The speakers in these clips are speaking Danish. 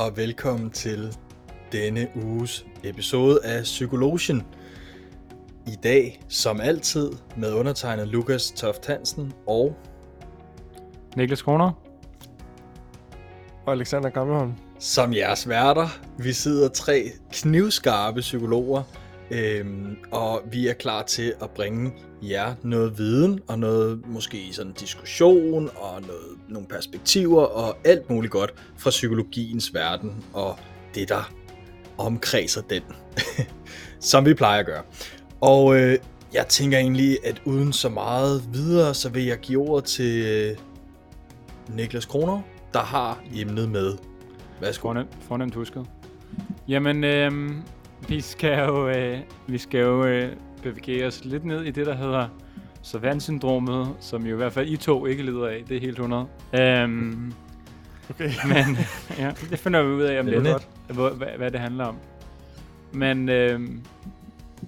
Og velkommen til denne uges episode af Psykologien. I dag, som altid, med undertegnet Lukas Toft Hansen og Niklas Kroner. Og Alexander Gammelholm. som jeres værter. Vi sidder tre knivskarpe psykologer, øhm, og vi er klar til at bringe jer noget viden og noget måske sådan diskussion og noget, nogle perspektiver og alt muligt godt fra psykologiens verden og det, der omkredser den, som vi plejer at gøre. Og øh, jeg tænker egentlig, at uden så meget videre, så vil jeg give ordet til øh, Niklas Kroner, der har emnet med. Værsgo. Fornemt, fornemt husket. Jamen, øh, vi skal jo, øh, vi skal jo øh, bevæge os lidt ned i det, der hedder Savant-syndromet, som jo i hvert fald I to ikke lider af. Det er helt 100. Øhm, Okay. men ja, det finder vi ud af om lidt, hvor, hvad, hvad det handler om. Men, øh,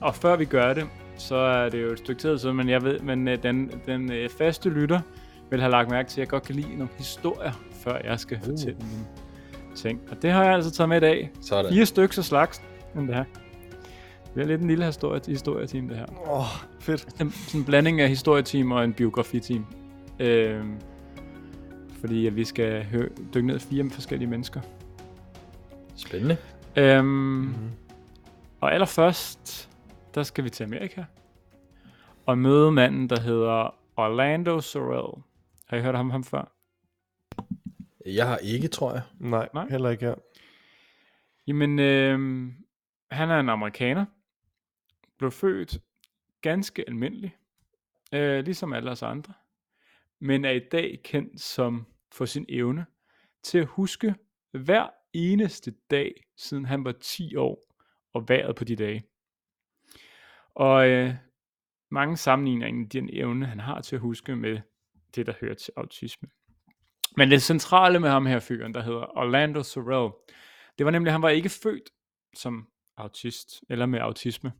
og før vi gør det, så er det jo et stykke tid siden, men jeg ved, men øh, den, den øh, faste lytter vil have lagt mærke til, at jeg godt kan lide nogle historier, før jeg skal uh. fortælle mine ting. Og det har jeg altså taget med i dag. Sådan. Fire stykker slags, end det her. Det bliver lidt en lille historie, historieteam, det her. Åh, oh, fedt. Sådan en blanding af historieteam og en biografi-team. Øhm, fordi at vi skal høre, dykke ned i fire forskellige mennesker. Spændende. Øhm, Mm. mm. Og allerførst, der skal vi til Amerika. Og møde manden, der hedder Orlando Sorrell. Har I hørt om ham før? Jeg har ikke, tror jeg. Nej, Nej. Heller ikke her. Jamen, øhm, han er en amerikaner. Blev født ganske almindelig. Øh, ligesom alle os andre. Men er i dag kendt som for sin evne til at huske hver eneste dag, siden han var 10 år, og vejret på de dage. Og øh, mange sammenligner den evne, han har til at huske med det, der hører til autisme. Men det centrale med ham her fyren, der hedder Orlando Sorrell, det var nemlig, at han var ikke født som autist, eller med autisme.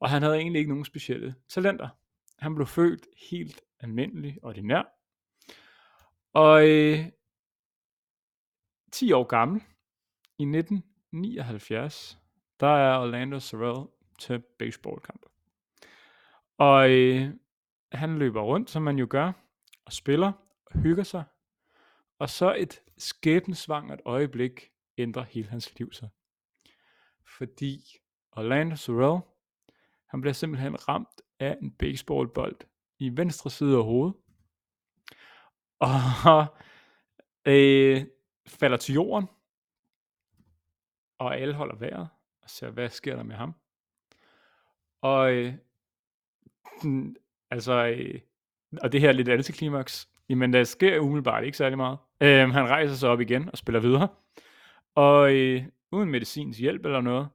Og han havde egentlig ikke nogen specielle talenter. Han blev født helt almindelig, ordinær. Og øh, 10 år gammel, i 1979, der er Orlando Sorrell til baseballkamp. Og øh, han løber rundt, som man jo gør, og spiller, og hygger sig. Og så et skæbnesvangert øjeblik ændrer hele hans liv sig. Fordi Orlando Sorrell, han bliver simpelthen ramt af en baseballbold i venstre side af hovedet. Og øh, falder til jorden. Og alle holder vejret og ser, hvad sker der med ham. Og øh, altså, øh, og det her er lidt antiklimaks. Jamen, der sker umiddelbart ikke særlig meget. Øh, han rejser sig op igen og spiller videre. Og øh, uden medicins hjælp eller noget.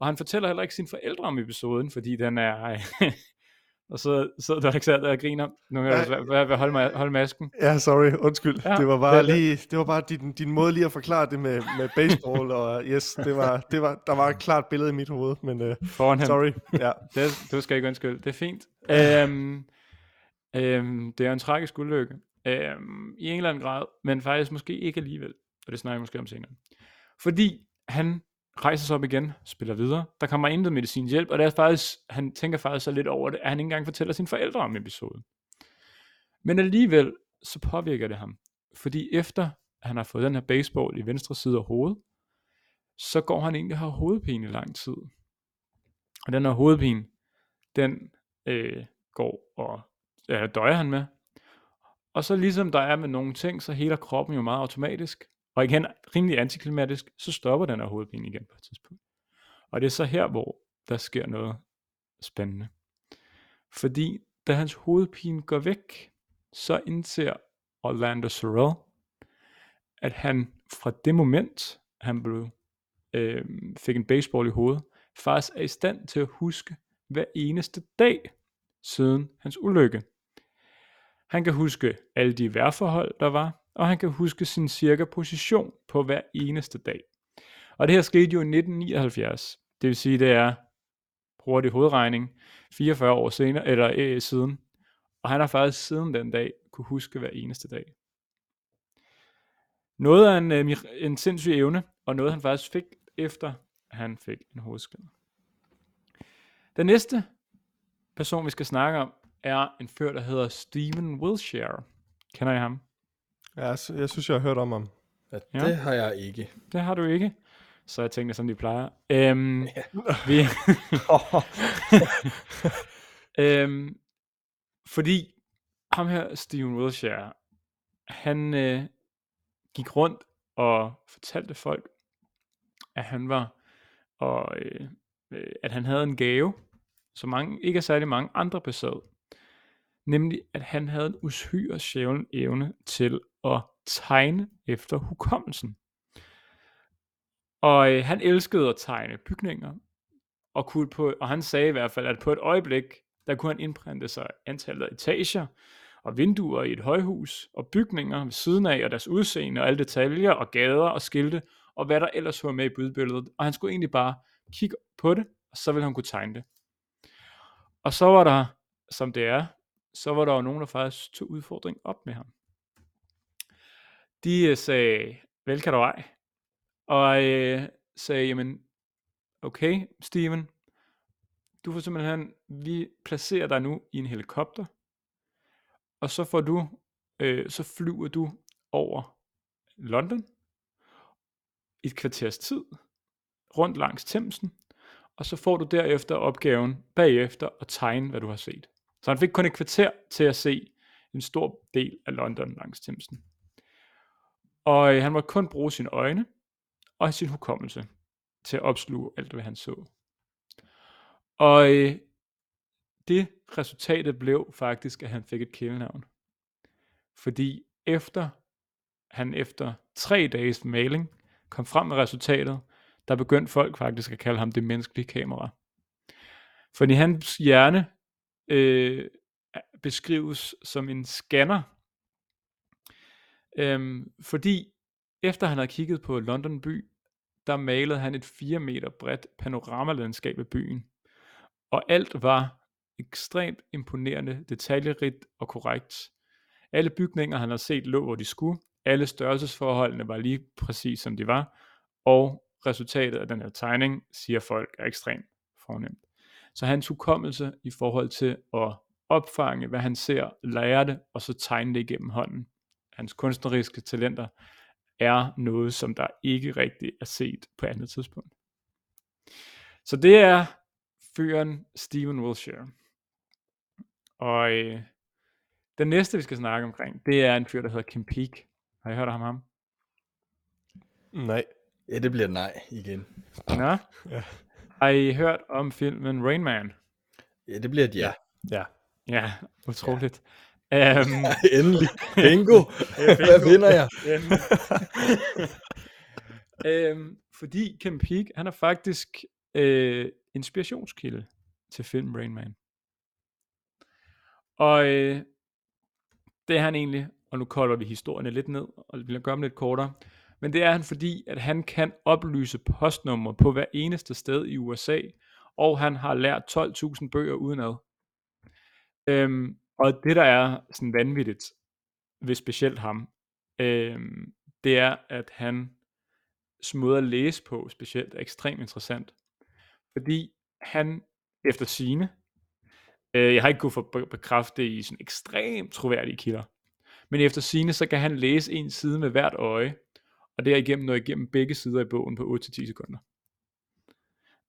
Og han fortæller heller ikke sine forældre om episoden, fordi den er... Øh, og så sidder der ikke der og griner. Nu kan jeg ja. holde, ma- holde masken. Ja, sorry, undskyld. Ja, det var bare det- lige, det var bare din, din måde lige at forklare det med, med baseball, og yes, det var, det var, der var et klart billede i mit hoved, men uh, Foran ham. sorry. Ja. Det, du skal ikke undskylde. Det er fint. Øhm, øhm, det er en tragisk ulykke. Øhm, I en eller anden grad, men faktisk måske ikke alligevel. Og det snakker jeg måske om senere. Fordi han rejser sig op igen, spiller videre. Der kommer intet medicinsk hjælp, og det er faktisk, han tænker faktisk så lidt over det, at han ikke engang fortæller sine forældre om episoden. Men alligevel, så påvirker det ham. Fordi efter han har fået den her baseball i venstre side af hovedet, så går han egentlig og har hovedpine i lang tid. Og den her hovedpine, den øh, går og øh, døjer han med. Og så ligesom der er med nogle ting, så heler kroppen jo meget automatisk. Og igen, rimelig antiklimatisk, så stopper den her hovedpine igen på et tidspunkt. Og det er så her, hvor der sker noget spændende. Fordi da hans hovedpine går væk, så indser Orlando Sorrell, at han fra det moment, han blev, øh, fik en baseball i hovedet, faktisk er i stand til at huske hver eneste dag siden hans ulykke. Han kan huske alle de vejrforhold, der var, og han kan huske sin cirka position på hver eneste dag. Og det her skete jo i 1979. Det vil sige, det er hurtig hovedregning, 44 år senere, eller øh, siden. Og han har faktisk siden den dag kunne huske hver eneste dag. Noget af en, øh, en sindssyg evne, og noget han faktisk fik, efter han fik en hovedskade. Den næste person, vi skal snakke om, er en fyr, der hedder Steven Wilshire. Kender I ham? Ja, jeg, sy- jeg synes, jeg har hørt om ham. Ja, Ja. det har jeg ikke. Det har du ikke. Så jeg tænkte, som de plejer. Øhm, vi, øhm, fordi ham her, Steven Wilshire, han øh, gik rundt og fortalte folk, at han var, og øh, øh, at han havde en gave, som mange, ikke er særlig mange andre besad. Nemlig, at han havde en usyre sjælen evne til at tegne efter hukommelsen. Og øh, han elskede at tegne bygninger, og, kunne på, og han sagde i hvert fald, at på et øjeblik, der kunne han indprinte sig antallet af etager, og vinduer i et højhus, og bygninger ved siden af, og deres udseende, og alle detaljer, og gader og skilte, og hvad der ellers var med i budbilledet. Og han skulle egentlig bare kigge på det, og så ville han kunne tegne det. Og så var der, som det er, så var der jo nogen, der faktisk tog udfordringen op med ham. De øh, sagde, vel kan du ej, og øh, sagde, jamen, okay, Steven, du får simpelthen, vi placerer dig nu i en helikopter, og så får du, øh, så flyver du over London i et kvarters tid, rundt langs Thamesen, og så får du derefter opgaven bagefter at tegne, hvad du har set. Så han fik kun et kvarter til at se en stor del af London langs Thamesen. Og øh, han måtte kun bruge sine øjne og sin hukommelse til at opsluge alt, hvad han så. Og øh, det resultatet blev faktisk, at han fik et kælenavn. Fordi efter han efter tre dages maling kom frem med resultatet, der begyndte folk faktisk at kalde ham det menneskelige kamera. Fordi hans hjerne øh, beskrives som en scanner, øhm, fordi efter han havde kigget på London by, der malede han et 4 meter bredt panoramalandskab af byen. Og alt var ekstremt imponerende, detaljerigt og korrekt. Alle bygninger, han havde set, lå hvor de skulle. Alle størrelsesforholdene var lige præcis som de var. Og resultatet af den her tegning, siger folk, er ekstremt fornemt. Så hans hukommelse i forhold til at opfange, hvad han ser, lære det, og så tegne det igennem hånden. Hans kunstneriske talenter er noget, som der ikke rigtig er set på andet tidspunkt. Så det er fyren Steven Wilshire. Og øh, den næste, vi skal snakke omkring, det er en fyr, der hedder Kim Peek. Har I hørt om ham? Nej. Ja, det bliver nej igen. Nå? Ja. Har I hørt om filmen Rain Man? Ja, det bliver et ja. Ja. Ja, utroligt. Ja. Um, Endelig. Bingo. Hvad vinder jeg? øhm, fordi Kim Peek, han er faktisk øh, inspirationskilde til film Rain Man. Og øh, det er han egentlig, og nu kolder vi historierne lidt ned, og vil gøre dem lidt kortere. Men det er han fordi, at han kan oplyse postnummer på hver eneste sted i USA, og han har lært 12.000 bøger udenad. Øhm, og det der er sådan vanvittigt ved specielt ham, øh, det er, at han måde at læse på specielt er ekstremt interessant. Fordi han efter sine, øh, jeg har ikke kunnet få bekræftet bekræfte det i sådan ekstremt troværdige kilder, men efter sine, så kan han læse en side med hvert øje, og derigennem når igennem begge sider i bogen på 8-10 sekunder.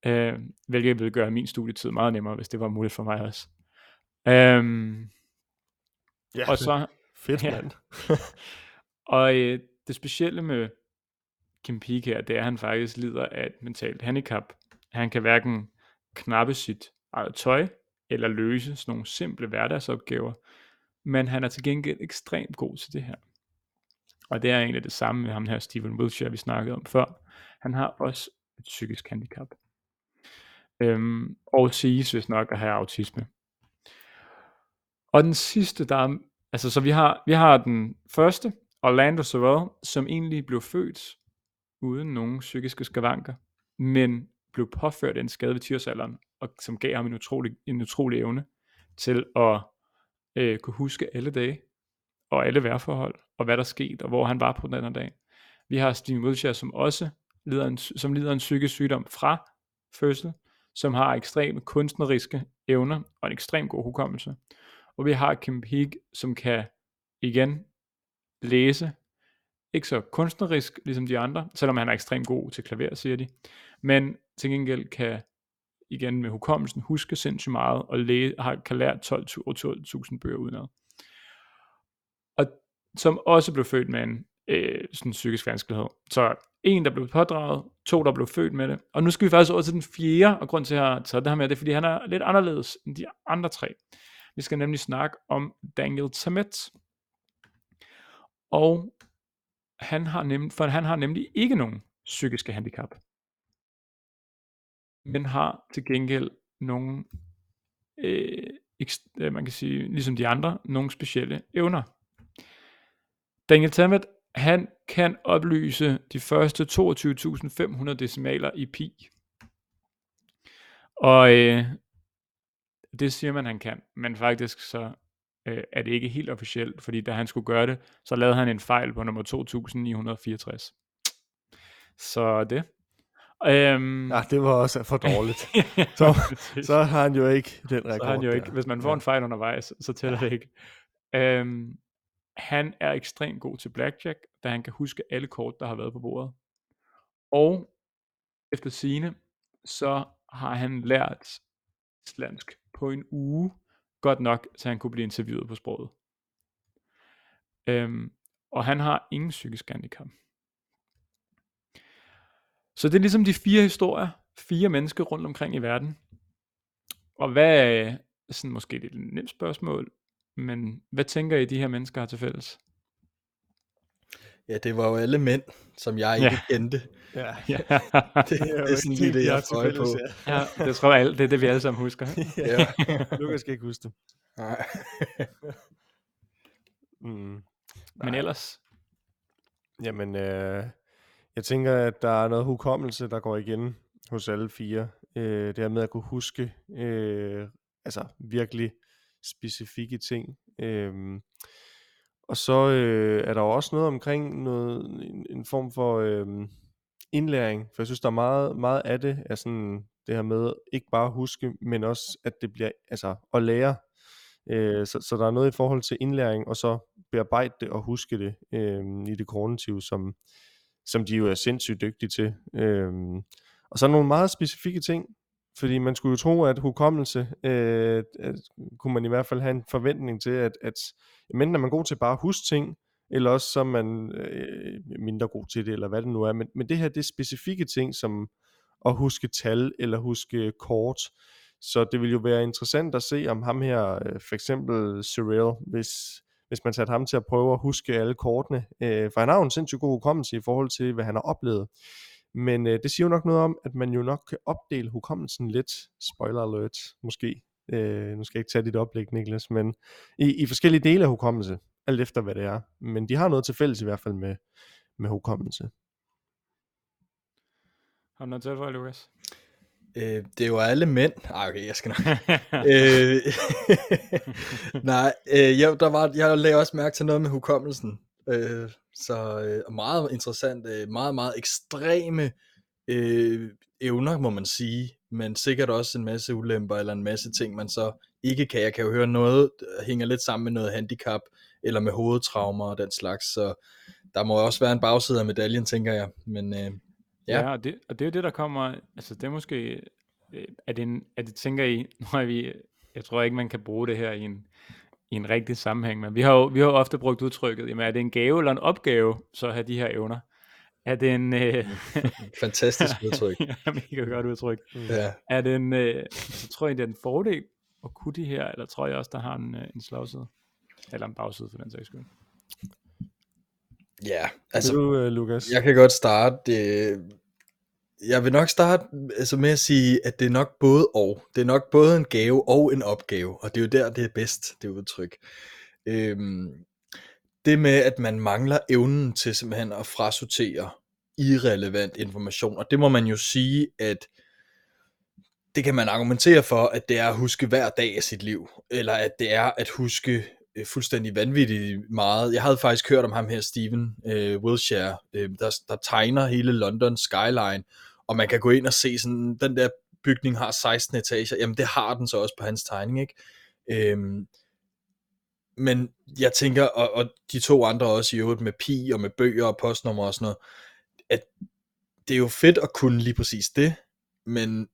Øh, hvilket ville gøre min studietid meget nemmere, hvis det var muligt for mig også. Øh, ja og så, Fedt, Ja. mand. Og øh, det specielle med Kim Peek her, det er, at han faktisk lider af et mentalt handicap. Han kan hverken knappe sit eget tøj, eller løse sådan nogle simple hverdagsopgaver, men han er til gengæld ekstremt god til det her. Og det er egentlig det samme med ham her, Steven Wiltshire, vi snakkede om før. Han har også et psykisk handicap. Øhm, og siges vist nok at have autisme. Og den sidste, der er, altså så vi har, vi har den første, Orlando Sorrell, som egentlig blev født uden nogen psykiske skavanker, men blev påført en skade ved 10-årsalderen, og som gav ham en utrolig, en utrolig evne til at øh, kunne huske alle dage, og alle vejrforhold, og hvad der skete, og hvor han var på den her dag. Vi har Steve Wiltshire, som også lider en, som lider en psykisk sygdom fra fødsel, som har ekstreme kunstneriske evner og en ekstrem god hukommelse. Og vi har Kim Peek, som kan igen læse, ikke så kunstnerisk ligesom de andre, selvom han er ekstremt god til klaver, siger de, men til gengæld kan igen med hukommelsen huske sindssygt meget, og læge, har, kan lære 12 12.000 bøger udenad. Og som også blev født med en øh, sådan psykisk vanskelighed. Så en, der blev pådraget, to, der blev født med det. Og nu skal vi faktisk over til den fjerde, og grund til, at jeg har taget det her med, det er, fordi han er lidt anderledes end de andre tre. Vi skal nemlig snakke om Daniel Tammet. Og han har nemlig, for han har nemlig ikke nogen psykiske handicap. Men har til gengæld nogle, øh, ekst, øh, man kan sige, ligesom de andre, nogle specielle evner. Daniel Tammet, han kan oplyse de første 22.500 decimaler i pi. Og øh, det siger man, han kan. Men faktisk så øh, er det ikke helt officielt, fordi da han skulle gøre det, så lavede han en fejl på nummer 2964. Så det. Øhm, Ja, det var også for dårligt. så, så har han jo ikke den rekord så har han jo der. ikke, hvis man får en fejl undervejs, så tæller det ikke. Øhm, han er ekstremt god til blackjack, da han kan huske alle kort, der har været på bordet. Og efter sine, så har han lært islandsk på en uge, godt nok, så han kunne blive interviewet på sproget. Øhm, og han har ingen psykisk handicap. Så det er ligesom de fire historier, fire mennesker rundt omkring i verden. Og hvad er sådan måske det er et nemt spørgsmål, men hvad tænker I, de her mennesker har til fælles? Ja, det var jo alle mænd, som jeg ikke Ja. kendte. Ja. Det, Ja, det jo er sådan lige det, de jeg har får på. ja. ja, det tror jeg, det er det, vi alle sammen husker. Ja. Lukas skal ikke huske det. Nej. Mm. Men Nej. ellers, Jamen, øh, jeg tænker, at der er noget hukommelse, der går igen hos alle fire. Øh, det her med at kunne huske øh, altså virkelig specifikke ting. Øh, og så øh, er der jo også noget omkring noget, en, en form for øh, indlæring, for jeg synes, der er meget, meget af det, er sådan det her med ikke bare at huske, men også at det bliver, altså at lære. Øh, så, så der er noget i forhold til indlæring, og så bearbejde det og huske det øh, i det kognitive, som, som de jo er sindssygt dygtige til. Øh, og så er nogle meget specifikke ting, fordi man skulle jo tro, at hukommelse, øh, at, kunne man i hvert fald have en forventning til, at, at enten er man god til bare at huske ting, eller også så er man øh, mindre god til det, eller hvad det nu er. Men, men det her, det er specifikke ting, som at huske tal, eller huske kort. Så det vil jo være interessant at se, om ham her, øh, for eksempel Cyril, hvis, hvis man satte ham til at prøve at huske alle kortene, øh, for han har jo en sindssygt god hukommelse i forhold til, hvad han har oplevet. Men øh, det siger jo nok noget om, at man jo nok kan opdele hukommelsen lidt, spoiler alert måske, øh, nu skal jeg ikke tage dit oplæg, Niklas, men i, i forskellige dele af hukommelse, alt efter hvad det er. Men de har noget til fælles i hvert fald med, med hukommelse. har du noget til for, Lukas? Øh, det er jo alle mænd. Ej, okay, jeg skal nok. øh, nej, øh, jeg, der var, jeg lagde også mærke til noget med hukommelsen. Øh, så øh, meget interessant, øh, meget, meget ekstreme øh, evner, må man sige, men sikkert også en masse ulemper, eller en masse ting, man så ikke kan. Jeg kan jo høre noget, der hænger lidt sammen med noget handicap, eller med hovedtraumer og den slags, så der må også være en bagside af medaljen, tænker jeg. Men øh, Ja, Ja. og, det, og det er jo det, der kommer, altså det er måske, øh, er det, en, er det tænker I, når vi, jeg tror ikke, man kan bruge det her i en, i en rigtig sammenhæng, men vi har jo, vi har jo ofte brugt udtrykket, jamen er det en gave eller en opgave, så at have de her evner? Er det en, øh, fantastisk udtryk. ja, mega godt udtryk. Ja. Er det en, øh, så tror jeg, det er en fordel at kunne de her, eller tror jeg også, der har en, øh, en slagside? Eller en bagside for den sags skyld. Ja, Altså, altså du, uh, Lukas? jeg kan godt starte. Øh, jeg vil nok starte altså med at sige, at det er nok både og. Det er nok både en gave og en opgave, og det er jo der, det er bedst, det udtryk. Øhm, det med, at man mangler evnen til simpelthen at frasortere irrelevant information, og det må man jo sige, at det kan man argumentere for, at det er at huske hver dag af sit liv, eller at det er at huske øh, fuldstændig vanvittigt meget. Jeg havde faktisk hørt om ham her, Steven øh, Wilshire, øh, der, der tegner hele London skyline, og man kan gå ind og se sådan, den der bygning har 16 etager, jamen det har den så også på hans tegning, ikke? Øhm, men jeg tænker, og, og de to andre også i øvrigt med pi og med bøger og postnummer og sådan noget, at det er jo fedt at kunne lige præcis det, men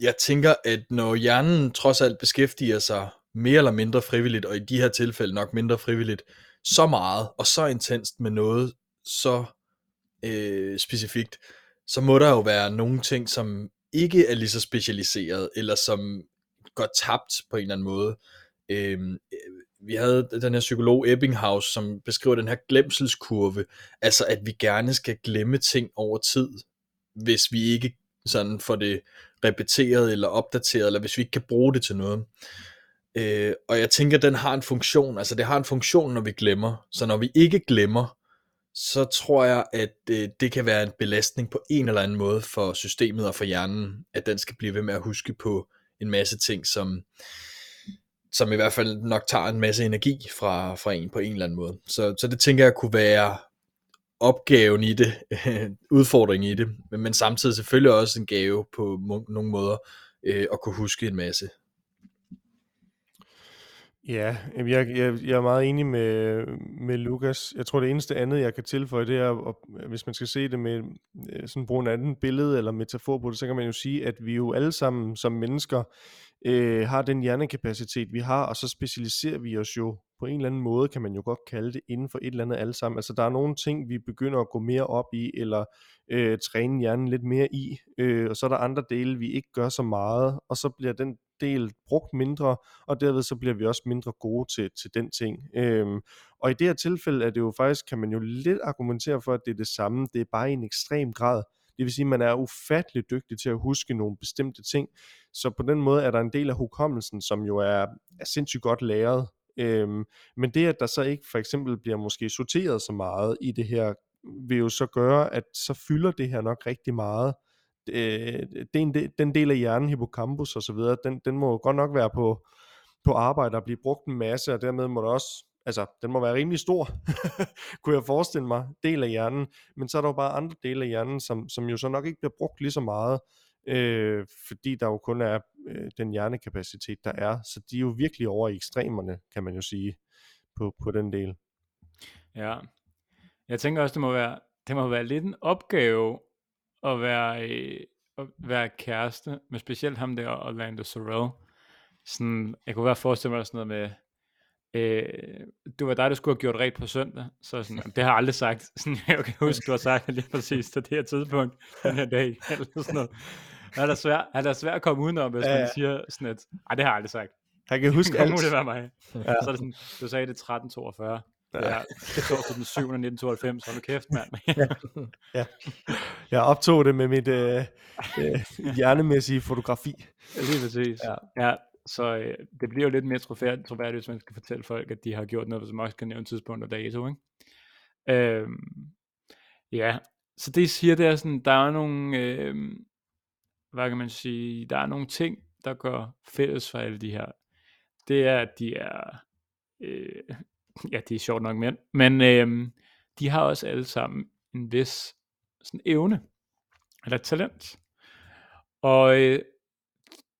jeg tænker, at når hjernen trods alt beskæftiger sig mere eller mindre frivilligt, og i de her tilfælde nok mindre frivilligt, så meget og så intenst med noget så øh, specifikt, så må der jo være nogle ting, som ikke er lige så specialiseret, eller som går tabt på en eller anden måde. Øhm, øh, vi havde den her psykolog Ebbinghaus, som beskriver den her glemselskurve, altså at vi gerne skal glemme ting over tid, hvis vi ikke sådan får det repeteret eller opdateret, eller hvis vi ikke kan bruge det til noget. Øh, og jeg tænker, at den har en funktion, altså det har en funktion, når vi glemmer. Så når vi ikke glemmer, så tror jeg, at øh, det kan være en belastning på en eller anden måde for systemet og for hjernen, at den skal blive ved med at huske på en masse ting, som, som i hvert fald nok tager en masse energi fra, fra en på en eller anden måde. Så, så det tænker jeg kunne være opgaven i det, udfordringen i det, men, men samtidig selvfølgelig også en gave på nogle måder øh, at kunne huske en masse. Ja, jeg, jeg, jeg er meget enig med, med Lukas. Jeg tror, det eneste andet, jeg kan tilføje, det er, at hvis man skal se det med øh, sådan bruge en anden billede eller metafor på det, så kan man jo sige, at vi jo alle sammen som mennesker øh, har den hjernekapacitet, vi har, og så specialiserer vi os jo på en eller anden måde, kan man jo godt kalde det, inden for et eller andet alle sammen. Altså der er nogle ting, vi begynder at gå mere op i, eller øh, træne hjernen lidt mere i, øh, og så er der andre dele, vi ikke gør så meget, og så bliver den del brugt mindre, og derved så bliver vi også mindre gode til, til den ting. Øhm, og i det her tilfælde er det jo faktisk, kan man jo lidt argumentere for, at det er det samme, det er bare i en ekstrem grad. Det vil sige, at man er ufattelig dygtig til at huske nogle bestemte ting. Så på den måde er der en del af hukommelsen, som jo er, er sindssygt godt læret. Øhm, men det, at der så ikke for eksempel bliver måske sorteret så meget i det her, vil jo så gøre, at så fylder det her nok rigtig meget. Øh, den, den del af hjernen, hippocampus og så videre, den, den må godt nok være på, på arbejde og blive brugt en masse, og dermed må der også altså, den må være rimelig stor, kunne jeg forestille mig, del af hjernen, men så er der jo bare andre dele af hjernen, som, som jo så nok ikke bliver brugt lige så meget, øh, fordi der jo kun er øh, den hjernekapacitet, der er, så de er jo virkelig over i ekstremerne, kan man jo sige, på, på den del. Ja, jeg tænker også, det må være, det må være lidt en opgave at være, øh, at være kæreste med specielt ham der, Orlando Sorrell. Sådan, jeg kunne godt forestille mig sådan noget med, øh, du var dig, der skulle have gjort ret på søndag, så sådan, det har jeg aldrig sagt. Sådan, jeg kan huske, du har sagt det lige præcis til det her tidspunkt, den her dag, eller sådan noget. Er det svært, er det svært at komme udenom, hvis ja, ja. man siger sådan et, ej, det har jeg aldrig sagt. Jeg kan huske alt. Nu det være mig. Ja. Så er det sådan, du sagde det 1342. Ja, det står til den 7. 1992, hold kæft, mand. ja. ja. Jeg optog det med mit øh, øh, hjernemæssige fotografi. Lige præcis. Ja. ja. Så øh, det bliver jo lidt mere troværdigt, hvis man skal fortælle folk, at de har gjort noget, som også kan nævne tidspunkt og dato, ikke? Øhm, ja, så det siger, det er sådan, der er nogle, øh, hvad kan man sige, der er nogle ting, der går fælles for alle de her. Det er, at de er, øh, ja, det er sjovt nok mænd, men øh, de har også alle sammen en vis sådan evne, eller talent. Og øh,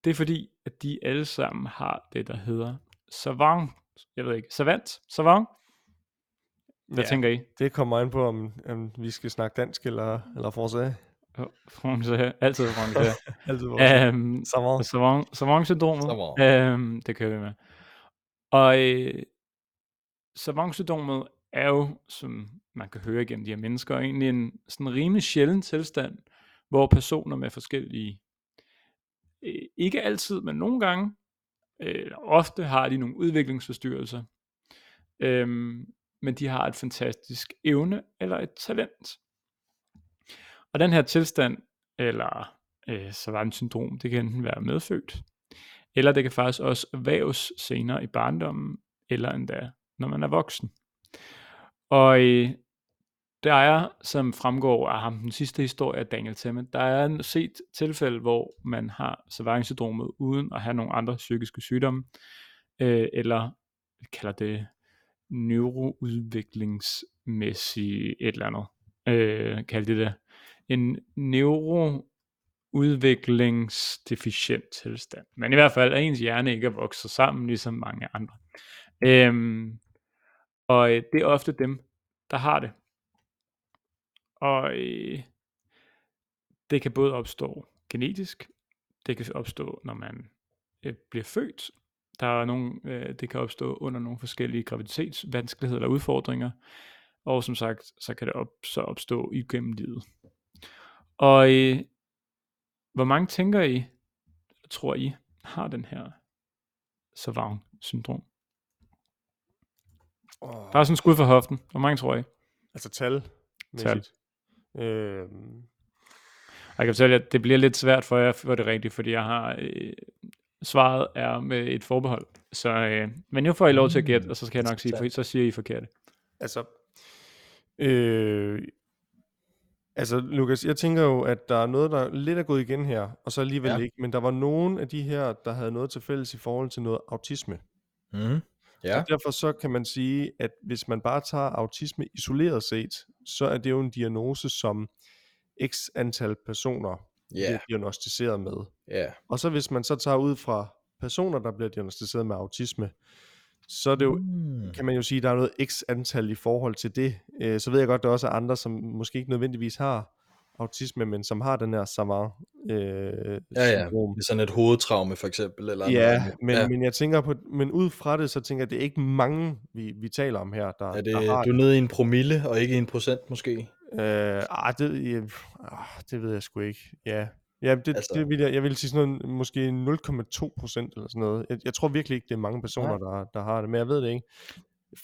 det er fordi, at de alle sammen har det, der hedder savant. Jeg ved ikke, savant? Savant? Hvad ja, tænker I? Det kommer an på, om, om vi skal snakke dansk eller, eller français. Français, altid français. altid français. Um, savant. Savant, savant. Um, det kører vi med. Og øh, Savantsyndromet er jo, som man kan høre igennem de her mennesker, egentlig en sådan rimelig sjælden tilstand, hvor personer med forskellige Øh, ikke altid, men nogle gange, øh, ofte har de nogle udviklingsforstyrrelser, øh, men de har et fantastisk evne eller et talent. Og den her tilstand, eller øh, savant syndrom, det kan enten være medfødt, eller det kan faktisk også væves senere i barndommen, eller endda når man er voksen. Og øh, der er, som fremgår af ham, den sidste historie af Daniel Temmel, der er en set tilfælde, hvor man har Savant-syndromet uden at have nogle andre psykiske sygdomme, øh, eller vi kalder det neuroudviklingsmæssigt et eller andet. Øh, kalder det det. En neuroudviklingsdeficient tilstand. Men i hvert fald, at ens hjerne ikke er vokset sammen, ligesom mange andre. Øhm, og øh, det er ofte dem, der har det. Og øh, det kan både opstå genetisk, det kan opstå, når man øh, bliver født. Der er nogle, øh, det kan opstå under nogle forskellige graviditetsvanskeligheder eller udfordringer. Og som sagt, så kan det op, så opstå igennem livet. Og øh, hvor mange tænker I, tror I, har den her Savant-syndrom? Oh, Bare sådan en skud for hoften. Hvor mange tror I? altså tal. Tal. Og Jeg kan fortælle jer, at det bliver lidt svært for jer at få det rigtigt, fordi jeg har øh, svaret er med et forbehold. Så, øh, men nu får I lov til at gætte, og så skal jeg nok sige, for, så siger I forkert. altså, øh, altså Lukas, jeg tænker jo, at der er noget, der lidt er gået igen her, og så alligevel ja. ikke, men der var nogen af de her, der havde noget til fælles i forhold til noget autisme. Mm. Ja. Og derfor så kan man sige, at hvis man bare tager autisme isoleret set, så er det jo en diagnose, som x antal personer Ja. bliver diagnostiseret med. Ja. Og så hvis man så tager ud fra personer, der bliver diagnostiseret med autisme, så er det jo, Mm. kan man jo sige, at der er noget x antal i forhold til det. Øh, Så ved jeg godt, at der også er andre, som måske ikke nødvendigvis har autisme, men som har den her savant øh, Ja, ja. syndrom. Med sådan et hovedtraume for eksempel. Eller noget Ja, andet. men, ja. men jeg tænker på, men ud fra det, så tænker jeg, at det er ikke mange, vi, vi taler om her, der, Er der det, har du er nede i en promille, og ikke i en procent måske? Øh, ah, det, ja, ah, det ved jeg sgu ikke. Ja, ja det, Altså- altså, det vil jeg, jeg vil sige sådan noget, måske 0,2 procent eller sådan noget. Jeg, jeg tror virkelig ikke, det er mange personer, der, der har det, men jeg ved det ikke.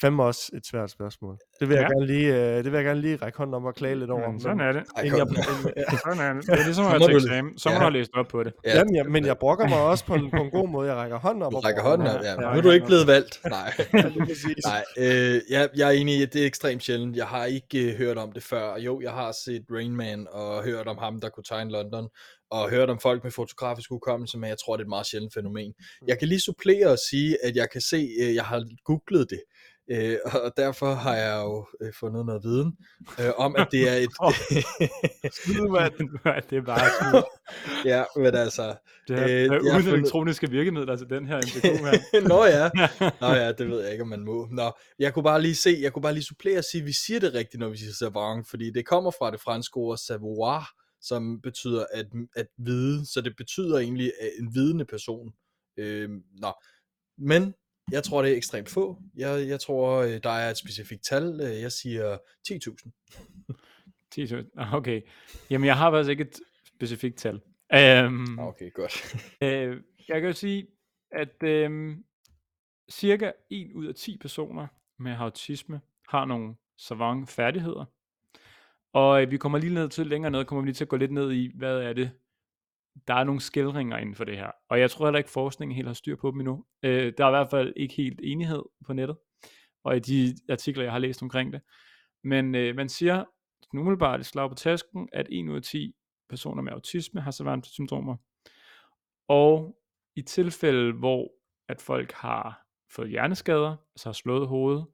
Fandme også et svært spørgsmål. Det vil, jeg Ja. gerne lige, øh, det vil jeg gerne lige række hånden op og klage lidt over. Men sådan er det. Inden jeg, inden, ja, Sådan er det. Det er ligesom at til eksamen. Så må ja. du have læst op på det. Ja, jamen, jeg, men jeg brokker mig også på en, på en god måde. Jeg rækker hånden op. Du rækker hånden op, ja. Ja, Nu er du ikke blevet valgt. Nej. Nej, øh, jeg, jeg er enig i, at det er ekstremt sjældent. Jeg har ikke øh, hørt om det før. Jo, jeg har set Rain Man og hørt om ham, der kunne tegne London, og hørt om folk med fotografisk hukommelse, men jeg tror, det er et meget sjældent fænomen. Jeg kan lige supplere og sige, at jeg kan se, øh, jeg har googlet det, øh, og derfor har jeg jo øh, fundet noget viden øh, om, at det er et... Skide, mand. det er bare sådan, ja, men altså... det er, Øh, jeg har uden fundet- elektroniske virkemidler til den her MPK her. Nå ja, Nå ja, det ved jeg ikke, om man må. Nå, jeg kunne bare lige se, jeg kunne bare lige supplere og sige, at vi siger det rigtigt, når vi siger savant, fordi det kommer fra det franske ord savoir, som betyder at, at vide, så det betyder egentlig en vidende person. Øh, nå, men jeg tror, det er ekstremt få. Jeg, jeg tror, øh, der er et specifikt tal. Øh, Jeg siger 10.000. 10.000. Ah, Okay. Jamen, jeg har faktisk ikke et specifikt tal. Um, Okay, godt. Øh, jeg kan jo sige, at øh, cirka 1 ud af 10 personer med autisme har nogle savant færdigheder. Og øh, vi kommer lige ned til længere ned, kommer vi lige til at gå lidt ned i, hvad er det, der er nogle skildringer inden for det her. Og jeg tror heller ikke, forskningen helt har styr på dem endnu. Øh, der er i hvert fald ikke helt enighed på nettet, og i de artikler, jeg har læst omkring det. Men øh, man siger umiddelbart et slag på tasken, at 1 ud af 10 personer med autisme har savante syndromer. Og i tilfælde, hvor at folk har fået hjerneskader, altså har slået hovedet,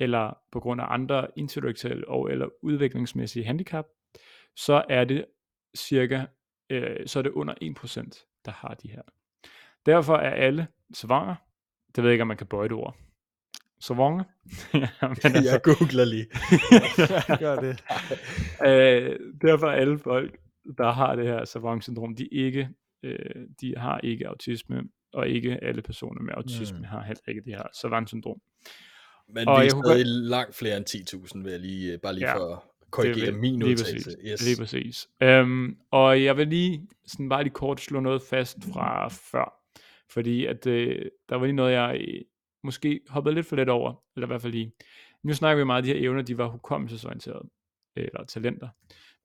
eller på grund af andre intellektuelle og eller udviklingsmæssige handicap, så er det cirka, øh, så er det under 1%, der har de her. Derfor er alle savanger, det ved jeg ikke, om man kan bøje det ord, savanger, ja, men altså, Jeg googler lige. Gør det. øh, derfor er alle folk, der har det her savant-syndrom, de, ikke, øh, de har ikke autisme, og ikke alle personer med autisme Mm. har heller ikke det her savant-syndrom. Men Og vi er jeg kunne stadig langt flere end 10.000, vil jeg lige, øh, bare lige Ja, for korrigere lige- min lige udtalelse. præcis, Yes. Lige præcis. Øhm, og jeg vil lige sådan bare lige kort slå noget fast fra før, fordi at øh, der var lige noget, jeg øh, måske hoppede lidt for let over, eller i hvert fald lige. Nu snakker vi meget af de her evner, de var hukommelsesorienterede, eller talenter.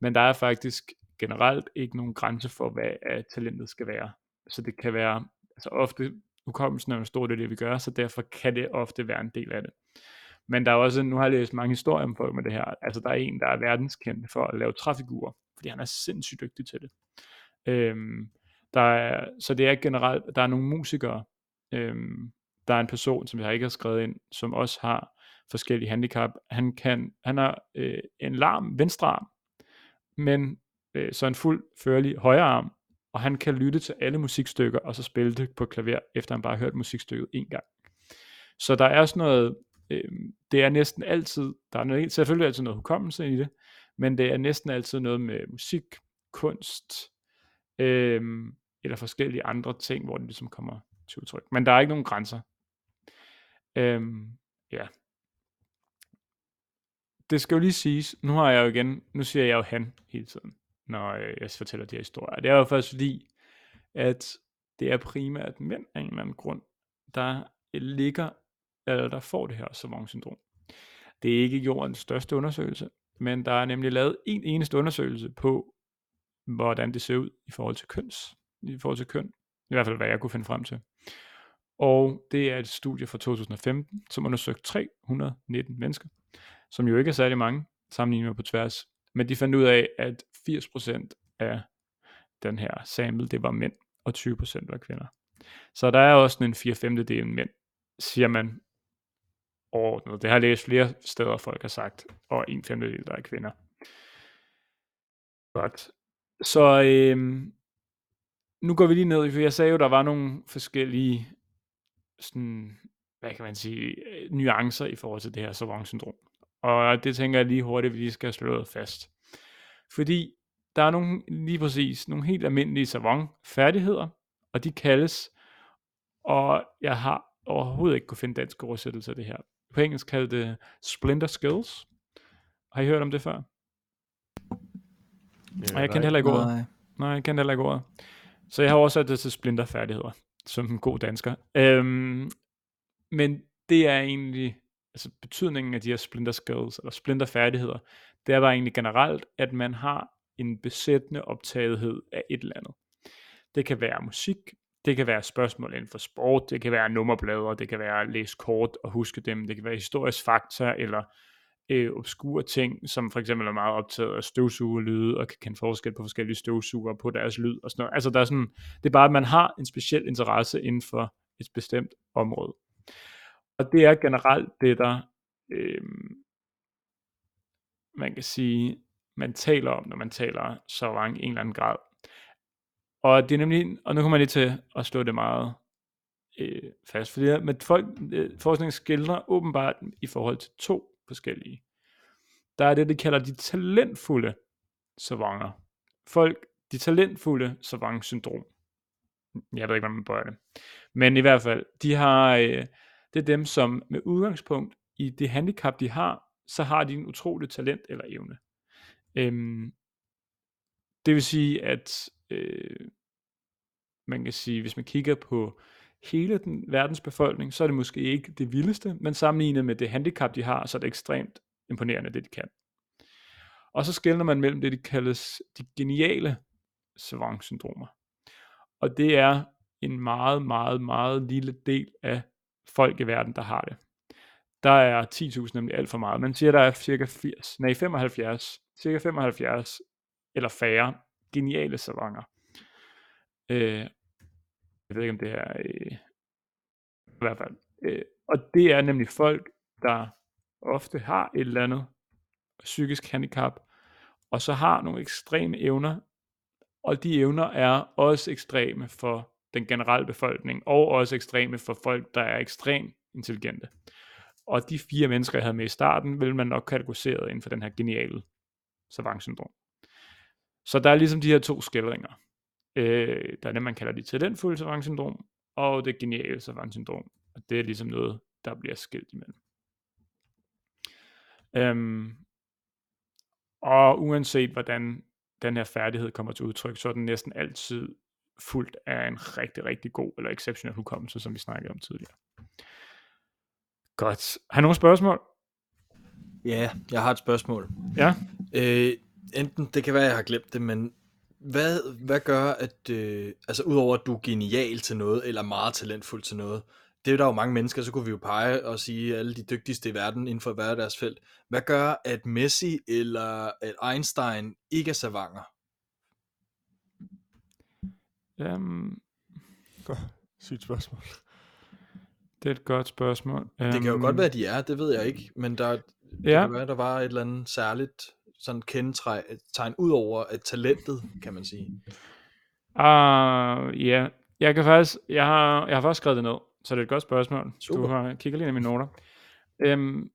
Men der er faktisk generelt ikke nogen grænse for, hvad talentet skal være. Så det kan være, altså ofte, hukommelsen er en stor del af det, vi gør, så derfor kan det ofte være en del af det. Men der er også, nu har jeg læst mange historier om folk med det her, altså der er en, der er verdenskendt for at lave træfigurer, fordi han er sindssygt dygtig til det. Øhm, der er, så det er generelt, der er nogle musikere, øhm, der er en person, som jeg ikke har skrevet ind, som også har forskellige handicap. Han, kan, han har øh, en larm venstre arm, men øh, så en fuld førlig højre arm, og han kan lytte til alle musikstykker, og så spille det på klaver, efter han bare har hørt musikstykket en gang. Så der er sådan noget, øh, det er næsten altid, der er noget, selvfølgelig altid noget hukommelse i det, men det er næsten altid noget med musik, kunst, øh, eller forskellige andre ting, hvor det ligesom kommer til udtryk. Men der er ikke nogen grænser. Øh, ja. Det skal jo lige siges, nu har jeg jo igen, nu siger jeg jo han hele tiden, når øh, jeg fortæller de her historier. Det er jo faktisk fordi, at det er primært mænd af en eller anden grund, der ligger, eller der får det her savant-syndrom. Det er ikke jordens største undersøgelse, men der er nemlig lavet en eneste undersøgelse på, hvordan det ser ud i forhold til køns, i forhold til køn. I hvert fald, hvad jeg kunne finde frem til. Og det er et studie fra 2015, som undersøgte 319 mennesker, som jo ikke er særlig mange, sammenlignet med på tværs. Men de fandt ud af, at 80% af den her sample, det var mænd, og 20% var kvinder. Så der er også en 4 femtedel mænd, siger man overordnet. Det har jeg læst flere steder, folk har sagt, og en femtedel, der er kvinder. Godt. Så øhm, nu går vi lige ned, for jeg sagde jo, der var nogle forskellige sådan, hvad kan man sige, øh, nuancer i forhold til det her savant-syndrom. Og det tænker jeg lige hurtigt, vi lige skal slå fast. Fordi der er nogle, lige præcis nogle helt almindelige savant-færdigheder, og de kaldes, og jeg har overhovedet ikke kunne finde dansk oversættelse af det her. På engelsk kaldet det Splinter Skills. Har I hørt om det før? Ja, og jeg kendte heller ikke ordet. Nej. Nej, jeg kendte heller ikke ordet. Så jeg har oversat det til splinterfærdigheder, som en god dansker. Øhm, men det er egentlig, altså betydningen af de her splinter skills, eller splinter færdigheder, det er bare egentlig generelt, at man har en besættende optagethed af et eller andet. Det kan være musik, det kan være spørgsmål inden for sport, det kan være nummerblader, det kan være at læse kort og huske dem, det kan være historisk fakta, eller øh, obskure ting, som for eksempel er meget optaget af støvsugerlyde, og kan kende forskel på forskellige støvsuger på deres lyd og sådan noget. Altså der er sådan, det er bare, at man har en speciel interesse inden for et bestemt område. Og det er generelt det, der øh, man kan sige, man taler om, når man taler så lang en eller anden grad. Og det er nemlig, og nu kommer jeg lige til at slå det meget øh, fast, fordi med folk, øh, forskning skildrer åbenbart i forhold til to forskellige. Der er det, de kalder de talentfulde savanter. Folk, de talentfulde savant-syndrom. Jeg ved ikke, hvordan man bøjer det. Men i hvert fald, de har, øh, det er dem, som med udgangspunkt i det handicap, de har, så har de en utrolig talent eller evne. Øhm, det vil sige, at øh, man kan sige, hvis man kigger på hele den verdens befolkning, så er det måske ikke det vildeste, men sammenlignet med det handicap, de har, så er det ekstremt imponerende, det de kan. Og så skældner man mellem det, de kaldes de geniale savant-syndromer. Og det er en meget, meget, meget lille del af folk i verden, der har det. Der er 10.000 nemlig alt for meget. Man siger, der er cirka 80, nej 75, cirka 75 eller færre geniale savanger. Øh, jeg ved ikke, om det er øh, i hvert fald. Øh, og det er nemlig folk, der ofte har et eller andet psykisk handicap, og så har nogle ekstreme evner, og de evner er også ekstreme for den generelle befolkning, og også ekstreme for folk, der er ekstremt intelligente. Og de fire mennesker, jeg havde med i starten, vil man nok kategorisere inden for den her geniale savant-syndrom. Så der er ligesom de her to skældringer. Øh, der er det, man kalder de talentfulde savant-syndrom, og det geniale savant-syndrom. Og det er ligesom noget, der bliver skilt imellem. Øhm, og uanset hvordan den her færdighed kommer til udtryk, så er den næsten altid fuldt af en rigtig, rigtig god eller exceptionel hukommelse, som vi snakkede om tidligere. Godt. Har I nogle spørgsmål? Ja, jeg har et spørgsmål. Ja? Øh, enten, det kan være, jeg har glemt det, men hvad, hvad gør, at, øh, altså udover at du er genial til noget, eller meget talentfuld til noget, det er der jo mange mennesker, så kunne vi jo pege og sige alle de dygtigste i verden inden for hver deres felt. Hvad gør, at Messi eller at Einstein ikke er savanger? Um, Sygt spørgsmål. Det er et godt spørgsmål. Det kan jo Øhm, godt være, at de er, det ved jeg ikke, men der, det Ja. kan være, der var et eller andet særligt sådan kendetegn ud over at talentet, kan man sige. Ah, ja. Jeg kan faktisk, jeg har, jeg har faktisk skrevet det ned, så det er et godt spørgsmål. Super. Du har kigget lige i mine noter. Øhm,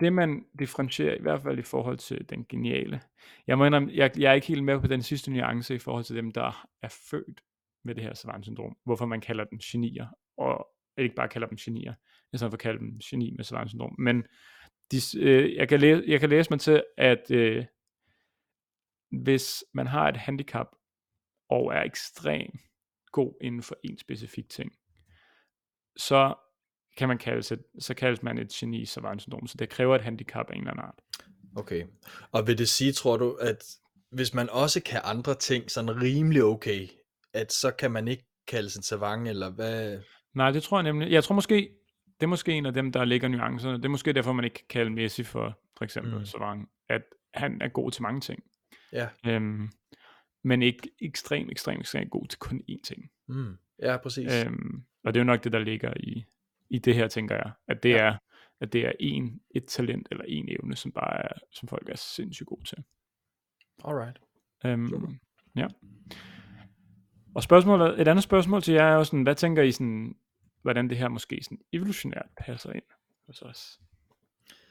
det man differentierer, i hvert fald i forhold til den geniale. Jeg må indrømme, jeg, jeg er ikke helt med på den sidste nuance i forhold til dem, der er født med det her savant-syndrom. Hvorfor man kalder dem genier, og ikke bare kalder dem genier, i stedet for at kalde dem geni med savant-syndrom. Men de, øh, jeg, kan læse, jeg kan læse mig til, at øh, hvis man har et handicap, og er ekstrem god inden for en specifik ting, så kan man kalde sig, så kaldes man et geni savant syndrom, så det kræver et handicap af en eller anden art. Okay. Og vil det sige, tror du, at hvis man også kan andre ting sådan rimelig okay, at så kan man ikke kalde sig savant, eller hvad? Nej, det tror jeg nemlig. Jeg tror måske, det er måske en af dem, der ligger nuancerne. Det er måske derfor, man ikke kan kalde Messi for, for eksempel, Mm. savant, at han er god til mange ting. Ja. Øhm, men ikke ekstremt, ekstremt, ekstremt god til kun én ting. Mm. Ja, præcis. Øhm, og det er jo nok det, der ligger i, i det her, tænker jeg. At det Ja. er at det er en, et talent eller en evne, som bare er, som folk er sindssygt gode til. Alright. Øhm, Super. ja. Og spørgsmålet, et andet spørgsmål til jer er jo sådan, hvad tænker I sådan, hvordan det her måske sådan evolutionært passer ind hos os?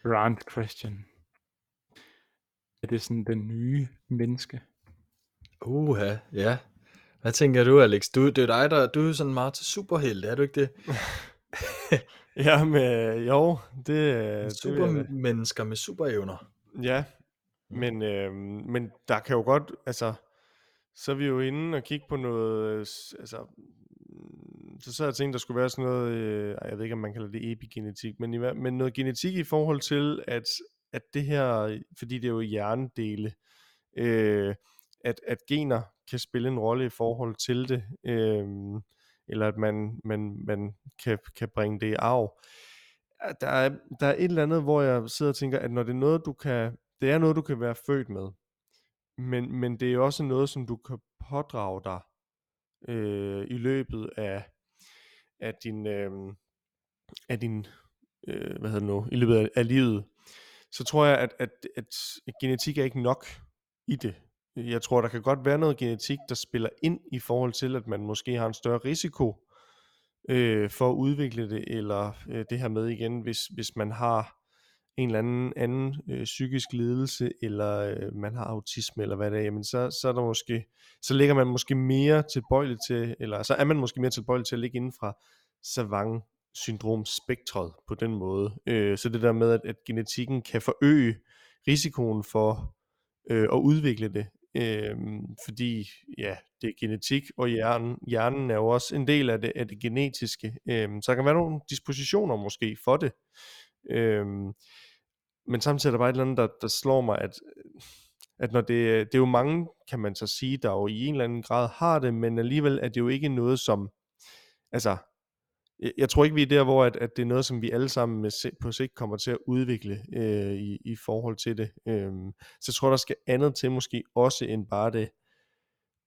Rand Christian. Er det sådan den nye menneske? Uha, ja. Hvad tænker du, Alex? Du, det er dig, der du er sådan meget til superhelte, er du ikke det? Ja, men jo, det, da. Supermennesker med superevner. Ja, men, øh, men der kan jo godt, altså, så er vi jo inde og kigge på noget, øh, altså, så sad jeg og tænkte, der skulle være sådan noget, øh, jeg ved ikke, om man kalder det epigenetik, men, i, men noget genetik i forhold til, at, at det her, fordi det er jo hjernedele, øh, at, at gener kan spille en rolle i forhold til det, øh, eller at man, man, man kan, kan bringe det i arv. Der er, der er et eller andet, hvor jeg sidder og tænker, at når det er noget, du kan, det er noget, du kan være født med, men, men det er også noget, som du kan pådrage dig øh, i løbet af, af din, øh, af din øh, hvad hedder det nu, i løbet af, af livet, så tror jeg, at, at, at genetik er ikke nok i det. Jeg tror, der kan godt være noget genetik, der spiller ind i forhold til, at man måske har en større risiko øh, for at udvikle det, eller øh, det her med igen, hvis, hvis man har en eller anden anden øh, psykisk lidelse, eller øh, man har autisme, eller hvad det er, jamen så, så er der måske, så ligger man måske mere tilbøjelig til, eller så er man måske mere tilbøjelig til at ligge inden fra savant syndromspektret på den måde. Øh, så det der med, at, at genetikken kan forøge risikoen for øh, at udvikle det, øh, fordi ja, det er genetik, og hjernen, hjernen er jo også en del af det, af det genetiske. Øh, så der kan være nogle dispositioner måske for det. Øhm, men samtidig er der bare et eller andet, der, der slår mig, at, at når det, øh, det er jo mange, kan man så sige, der jo i en eller anden grad har det, men alligevel er det jo ikke noget, som, altså, jeg, tror ikke, vi er der, hvor at, at det er noget, som vi alle sammen med, på sigt kommer til at udvikle øh, i, i forhold til det. Øhm, så jeg tror, der skal andet til måske også end bare det,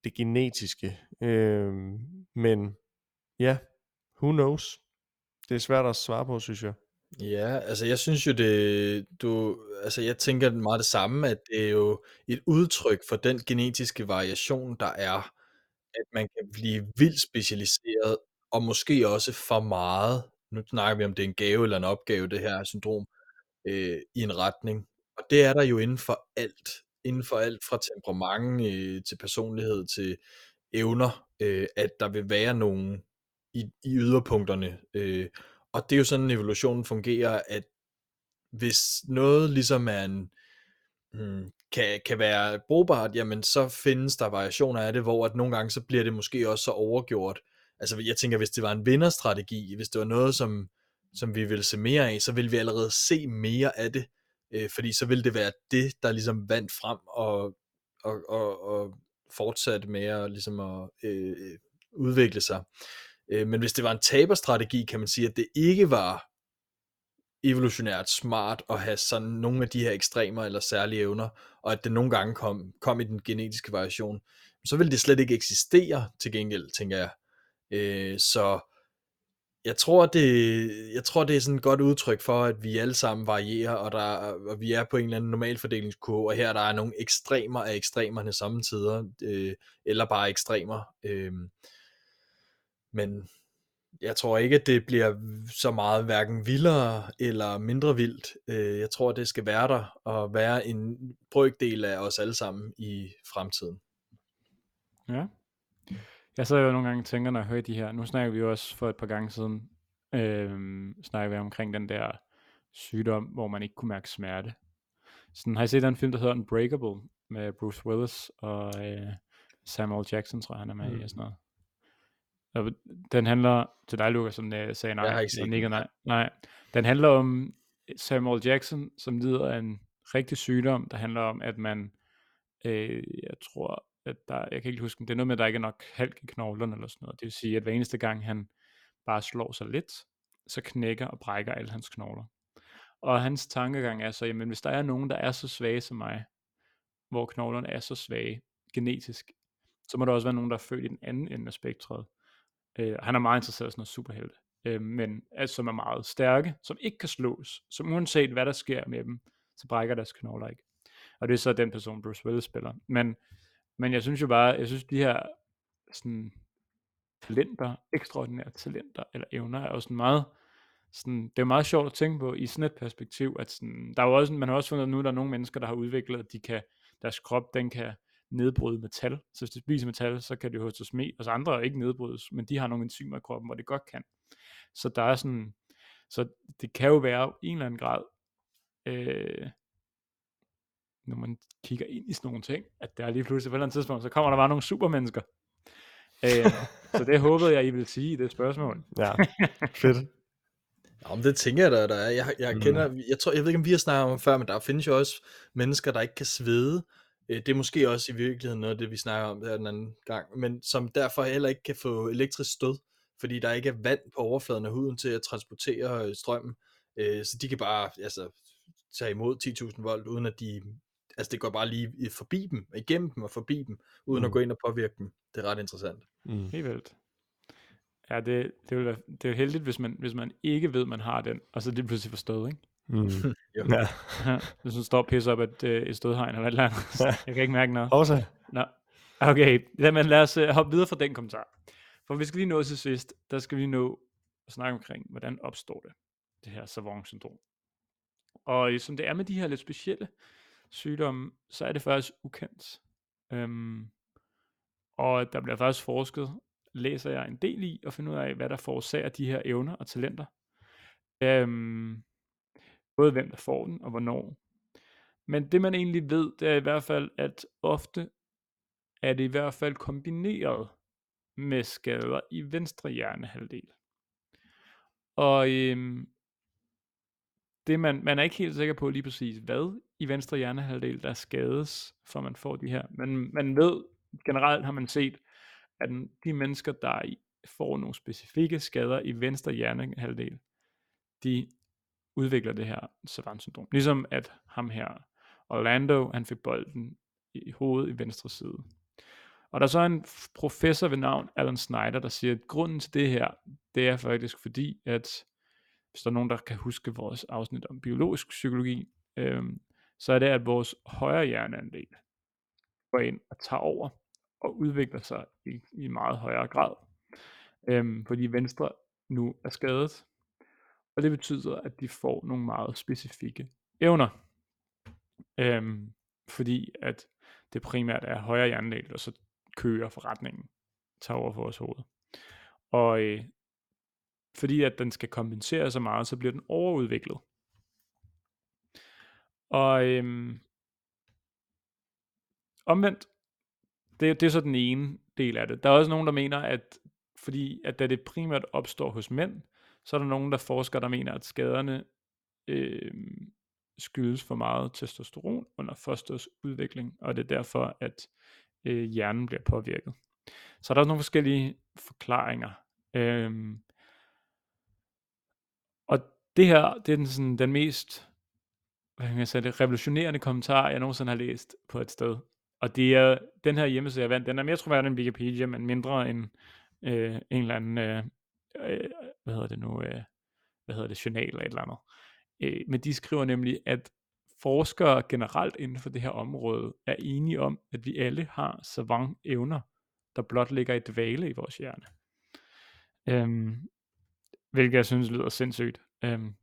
det genetiske. Øhm, men ja, who knows? Det er svært at svare på, synes jeg. Ja, altså jeg synes jo det, du, altså jeg tænker meget det samme, at det er jo et udtryk for den genetiske variation, der er, at man kan blive vildt specialiseret, og måske også for meget, nu snakker vi om det er en gave eller en opgave, det her syndrom, øh, i en retning. Og det er der jo inden for alt, inden for alt fra temperament øh, til personlighed til evner, øh, at der vil være nogen i, i yderpunkterne, øh, og det er jo sådan, evolutionen fungerer, at hvis noget ligesom er en, hmm, kan, kan være brugbart, jamen så findes der variationer af det, hvor at nogle gange så bliver det måske også så overgjort. Altså jeg tænker, hvis det var en vinderstrategi, hvis det var noget, som, som vi ville se mere af, så ville vi allerede se mere af det, øh, fordi så ville det være det, der ligesom vandt frem og, og, og, og fortsatte med at, ligesom at øh, øh, udvikle sig. Øh, men hvis det var en taberstrategi, kan man sige, at det ikke var evolutionært smart at have sådan nogle af de her ekstremer eller særlige evner, og at det nogle gange kom, kom i den genetiske variation, så ville det slet ikke eksistere til gengæld, tænker jeg. Øh, så Jeg tror, det, jeg tror, det er sådan et godt udtryk for, at vi alle sammen varierer, og, der, og vi er på en eller anden normalfordelingskurve, og her der er nogle ekstremer af ekstremerne samtidig, øh, eller bare ekstremer. Øh, men jeg tror ikke, at det bliver så meget hverken vildere eller mindre vildt. Øh, jeg tror, det skal være der og være en brøkdel af os alle sammen i fremtiden. Ja. Jeg sidder jo nogle gange og tænker, når jeg hører de her, nu snakker vi jo også for et par gange siden, øh, snakker vi omkring den der sygdom, hvor man ikke kunne mærke smerte. Sådan, har I set den film, der hedder Unbreakable, med Bruce Willis og øh, Samuel Jackson, tror jeg, han er med mm. i og sådan noget. Og den handler, til dig Lukas, som uh, sagde nej, jeg har ikke set ikke, nej, nej. Den handler om Samuel Jackson, som lider af en rigtig sygdom, der handler om, at man, øh, jeg tror, at der, jeg kan ikke huske, det er noget med, at der ikke er nok halk i knoglerne eller sådan noget. Det vil sige, at hver eneste gang han bare slår sig lidt, så knækker og brækker alle hans knogler. Og hans tankegang er så, jamen hvis der er nogen, der er så svage som mig, hvor knoglerne er så svage genetisk, så må der også være nogen, der er født i den anden ende af spektret. Øh, han er meget interesseret i sådan noget superhelte, øh, men altså, som er meget stærke, som ikke kan slås, som uanset hvad der sker med dem, så brækker deres knogler ikke. Og det er så den person, Bruce Willis spiller. Men men jeg synes jo bare, jeg synes de her sådan talenter, ekstraordinære talenter eller evner, er jo sådan meget, sådan, det er meget sjovt at tænke på i sådan et perspektiv, at sådan, der er jo også, man har også fundet nu, der er nogle mennesker, der har udviklet, at de kan, deres krop, den kan nedbryde metal. Så hvis de spiser metal, så kan det hos os med, og andre ikke nedbrydes, men de har nogle enzymer i kroppen, hvor det godt kan. Så der er sådan, så det kan jo være i en eller anden grad, øh, når man kigger ind i sådan nogle ting, at der lige pludselig på et eller andet tidspunkt, så kommer der bare nogle supermennesker. Øh, så det håbede jeg, I ville sige i det spørgsmål. Ja, fedt. Ja, men det tænker jeg da, der er. Jeg, jeg mm. kender, jeg, tror, jeg ved ikke, om vi har snakket om før, men der findes jo også mennesker, der ikke kan svede. Øh, det er måske også i virkeligheden noget af det, vi snakker om der den anden gang, men som derfor heller ikke kan få elektrisk stød, fordi der ikke er vand på overfladen af huden til at transportere strømmen. Øh, så de kan bare altså, tage imod 10.000 volt, uden at de altså det går bare lige forbi dem, igennem dem og forbi dem, uden mm. at gå ind og påvirke dem. Det er ret interessant. Mm. Helt vildt. Ja, det, det, vil være, det er jo heldigt, hvis man, hvis man ikke ved, man har den, og så det pludselig forstået, ikke? Mm. ja. ja. Hvis man står og pisser op et, øh, et stødhegn eller et eller andet. Jeg kan ikke mærke noget. Også. Nå. Okay, Jamen, lad os uh, hoppe videre fra den kommentar. For vi skal lige nå til sidst, der skal vi nå at snakke omkring, hvordan opstår det, det her savant-syndrom. Og som det er med de her lidt specielle sygdomme, så er det faktisk ukendt. Øhm, og der bliver faktisk forsket, læser jeg en del i, og finde ud af, hvad der forårsager de her evner og talenter. Øhm, både hvem der får den, og hvornår. Men det man egentlig ved, det er i hvert fald, at ofte er det i hvert fald kombineret med skader i venstre hjernehalvdel. Og øhm, det man, man er ikke helt sikker på lige præcis, hvad i venstre hjernehalvdel, der skades, for man får de her. Men man ved, generelt har man set, at de mennesker, der får nogle specifikke skader i venstre hjernehalvdel, de udvikler det her savant-syndrom. Ligesom at ham her, Orlando, han fik bolden i hovedet i venstre side. Og der er så en professor ved navn Alan Snyder, der siger, at grunden til det her, det er faktisk fordi, at hvis der er nogen, der kan huske vores afsnit om biologisk psykologi, øhm, så er det, at vores højre hjerneandel går ind og tager over og udvikler sig i, i meget højere grad. Øhm, fordi venstre nu er skadet. Og det betyder, at de får nogle meget specifikke evner. Øhm, fordi at det primært er højre hjernedel, og så kører forretningen, tager over for vores hoved. Og øh, fordi at den skal kompensere så meget, så bliver den overudviklet. Og øhm, omvendt, det, det er så den ene del af det. Der er også nogen, der mener, at fordi at da det primært opstår hos mænd, så er der nogen, der forsker, der mener, at skaderne øh, skyldes for meget testosteron under fosters udvikling, og det er derfor, at øh, hjernen bliver påvirket. Så der er også nogle forskellige forklaringer. Øh, og det her, det er den, sådan, den mest hvad kan jeg sige, det, revolutionerende kommentar, jeg nogensinde har læst på et sted. Og det er, den her hjemmeside, jeg vandt, den er mere troværdig end Wikipedia, men mindre end øh, en eller anden øh, øh hvad hedder det nu, øh, hvad hedder det, journal eller et eller andet. Øh, men de skriver nemlig, at forskere generelt inden for det her område er enige om, at vi alle har savant evner, der blot ligger i dvale i vores hjerne. Øhm, hvilket jeg synes lyder sindssygt. Øhm,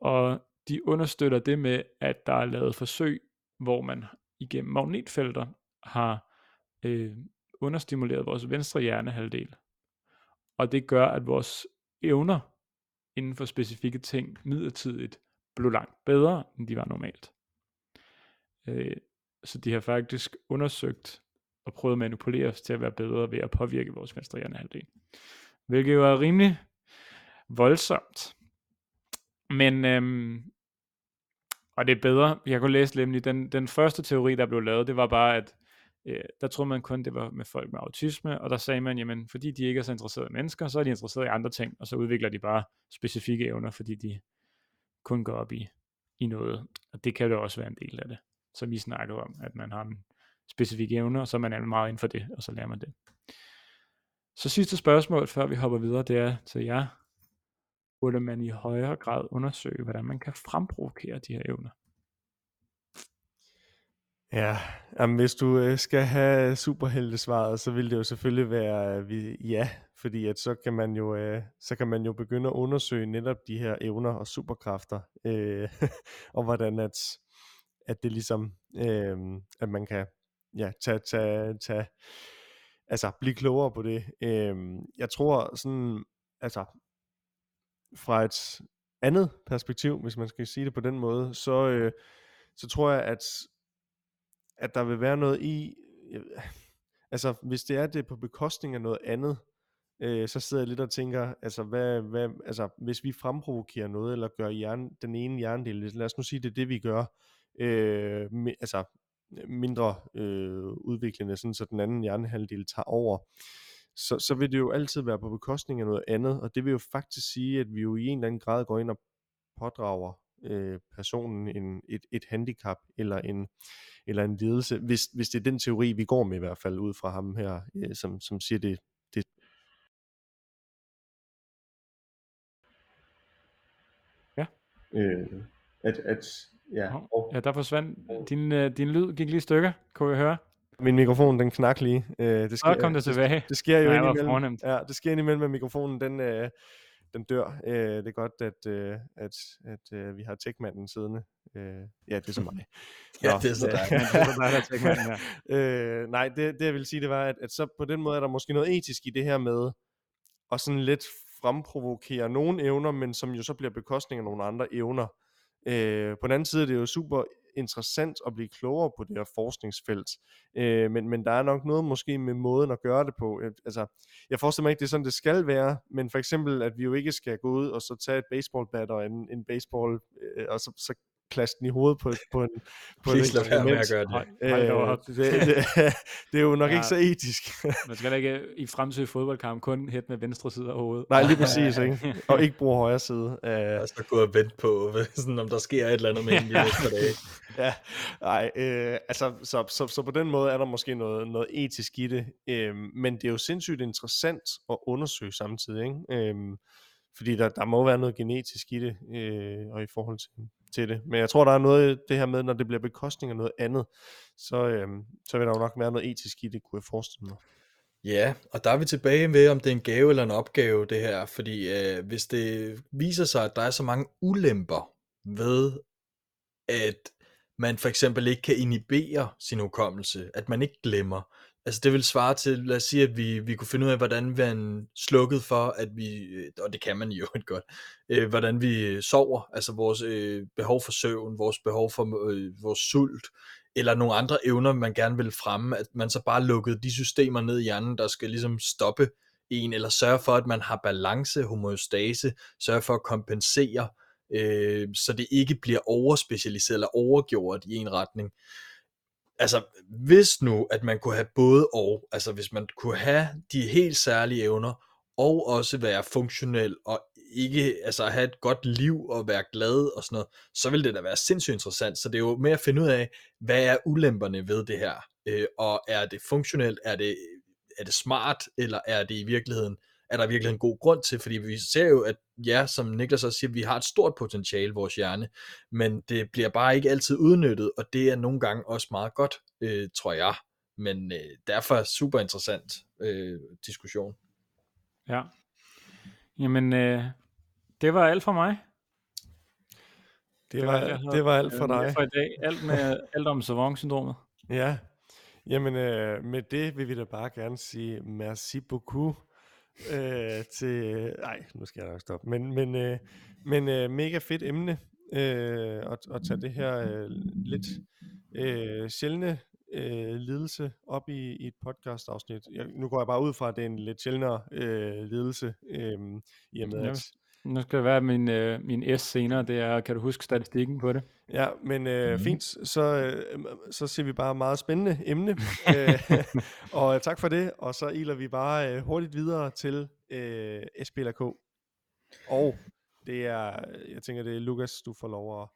og de understøtter det med, at der er lavet forsøg, hvor man igennem magnetfelter har øh, understimuleret vores venstre hjernehalvdel. Og det gør, at vores evner inden for specifikke ting midlertidigt blev langt bedre, end de var normalt. Øh, så de har faktisk undersøgt og prøvet at manipulere os til at være bedre ved at påvirke vores menstruerende halvdel. Hvilket jo er rimelig voldsomt. Men, øhm, og det er bedre, jeg kunne læse nemlig, den, den første teori, der blev lavet, det var bare, at øh, der troede man kun, det var med folk med autisme, og der sagde man, jamen, fordi de ikke er så interesserede i mennesker, så er de interesserede i andre ting, og så udvikler de bare specifikke evner, fordi de kun går op i, i noget. Og det kan jo også være en del af det, som vi snakker om, at man har en specifik evne, og så er man meget inden for det, og så lærer man det. Så sidste spørgsmål, før vi hopper videre, det er til jer. Burde man i højere grad undersøge, hvordan man kan fremprovokere de her evner? Ja, jamen, hvis du øh, skal have superheltesvaret, så vil det jo selvfølgelig være øh, vi, ja, fordi at så kan man jo øh, så kan man jo begynde at undersøge netop de her evner og superkræfter øh, og hvordan at at det ligesom øh, at man kan ja tage tage tage altså blive klogere på det. Øh, jeg tror sådan altså fra et andet perspektiv, hvis man skal sige det på den måde, så øh, så tror jeg at at der vil være noget i, øh, altså hvis det er det på bekostning af noget andet, øh, så sidder jeg lidt og tænker, altså, hvad, hvad, altså hvis vi fremprovokerer noget, eller gør hjerne, den ene hjernedel, lad os nu sige, det er det vi gør, øh, med, altså mindre øh, udviklende, sådan så den anden hjernehalvdel tager over, så, så vil det jo altid være på bekostning af noget andet, og det vil jo faktisk sige, at vi jo i en eller anden grad går ind og pådrager øh, personen en, et, et handicap eller en, eller en lidelse, hvis, hvis det er den teori, vi går med i hvert fald ud fra ham her, øh, som, som siger det, det. Ja. Øh, at, at, ja. Og, ja, der forsvandt, din, øh, din lyd gik lige stykker, kunne jeg høre. Min mikrofon, den knak lige. Øh, det sker, Så kom det tilbage. Det, det sker jo ja, indimellem. Ja, det sker indimellem, at mikrofonen, den, øh, den dør. Øh, det er godt, at, øh, at, at øh, vi har techmanden siddende. Øh, ja, det er så mig. ja, det er så dig. det er dig, der her. øh, nej, det, det jeg vil sige, det var, at, at så på den måde er der måske noget etisk i det her med at sådan lidt fremprovokere nogle evner, men som jo så bliver bekostning af nogle andre evner. Øh, på den anden side er det jo super interessant at blive klogere på det her forskningsfelt. Øh, men, men der er nok noget måske med måden at gøre det på. Øh, altså, jeg forestiller mig ikke, det er sådan, det skal være, men for eksempel, at vi jo ikke skal gå ud og så tage et baseballbat og en, en baseball, øh, og så, så klaste den i hovedet på, på en på Please lad være med at gøre det. Øh, det, det, det er jo nok ja, ikke så etisk. man skal ikke i fremtidig fodboldkamp kun hætte med venstre side af hovedet. Nej, lige præcis. ikke? Og ikke bruge højre side. Uh, jeg skal gå og vente på, sådan, om der sker et eller andet med en næste dage. ja, nej, øh, altså, så, så, så, på den måde er der måske noget, noget etisk i det, øh, men det er jo sindssygt interessant at undersøge samtidig, ikke? Øh, fordi der, der må være noget genetisk i det, øh, og i forhold til, til det. Men jeg tror, der er noget det her med, når det bliver bekostning af noget andet, så, øh, så vil der jo nok være noget etisk i det, kunne jeg forestille mig. Ja, og der er vi tilbage ved, om det er en gave eller en opgave, det her. Fordi øh, hvis det viser sig, at der er så mange ulemper ved, at man for eksempel ikke kan inhibere sin hukommelse, at man ikke glemmer, Altså det vil svare til, lad os sige, at vi, vi kunne finde ud af, hvordan man slukket for, at vi, øh, og det kan man jo ikke godt, øh, hvordan vi øh, sover, altså vores øh, behov for søvn, vores behov for øh, vores sult, eller nogle andre evner, man gerne vil fremme, at man så bare lukkede de systemer ned i hjernen, der skal ligesom stoppe en, eller sørge for, at man har balance, homeostase, sørge for at kompensere, øh, så det ikke bliver overspecialiseret eller overgjort i en retning altså, hvis nu, at man kunne have både og, altså hvis man kunne have de helt særlige evner, og også være funktionel, og ikke altså have et godt liv og være glad og sådan noget, så ville det da være sindssygt interessant. Så det er jo med at finde ud af, hvad er ulemperne ved det her, øh, og er det funktionelt, er det, er det smart, eller er det i virkeligheden er der virkelig en god grund til, fordi vi ser jo, at ja, som Niklas også siger, vi har et stort potentiale, vores hjerne, men det bliver bare ikke altid udnyttet, og det er nogle gange også meget godt, øh, tror jeg. Men øh, derfor super interessant øh, diskussion. Ja. Jamen, øh, det var alt for mig. Det, det, var, det var alt for dig. For i dag. Alt, med, alt om savant-syndromet. Ja. Jamen, øh, med det vil vi da bare gerne sige merci beaucoup øh, til... Nej, nu skal jeg nok stoppe. Men, men, øh, men øh, mega fedt emne øh, at, at tage det her øh, lidt øh, sjældne øh, lidelse op i, i et podcast-afsnit. Jeg, nu går jeg bare ud fra, at det er en lidt sjældnere øh, lidelse, øh, i og med, at nu skal det være min, øh, min S senere, det er, kan du huske statistikken på det? Ja, men øh, mm. fint, så, øh, så ser vi bare meget spændende emne, øh, og tak for det, og så iler vi bare øh, hurtigt videre til øh, SPLK. Og det er, jeg tænker, det er Lukas, du får lov at,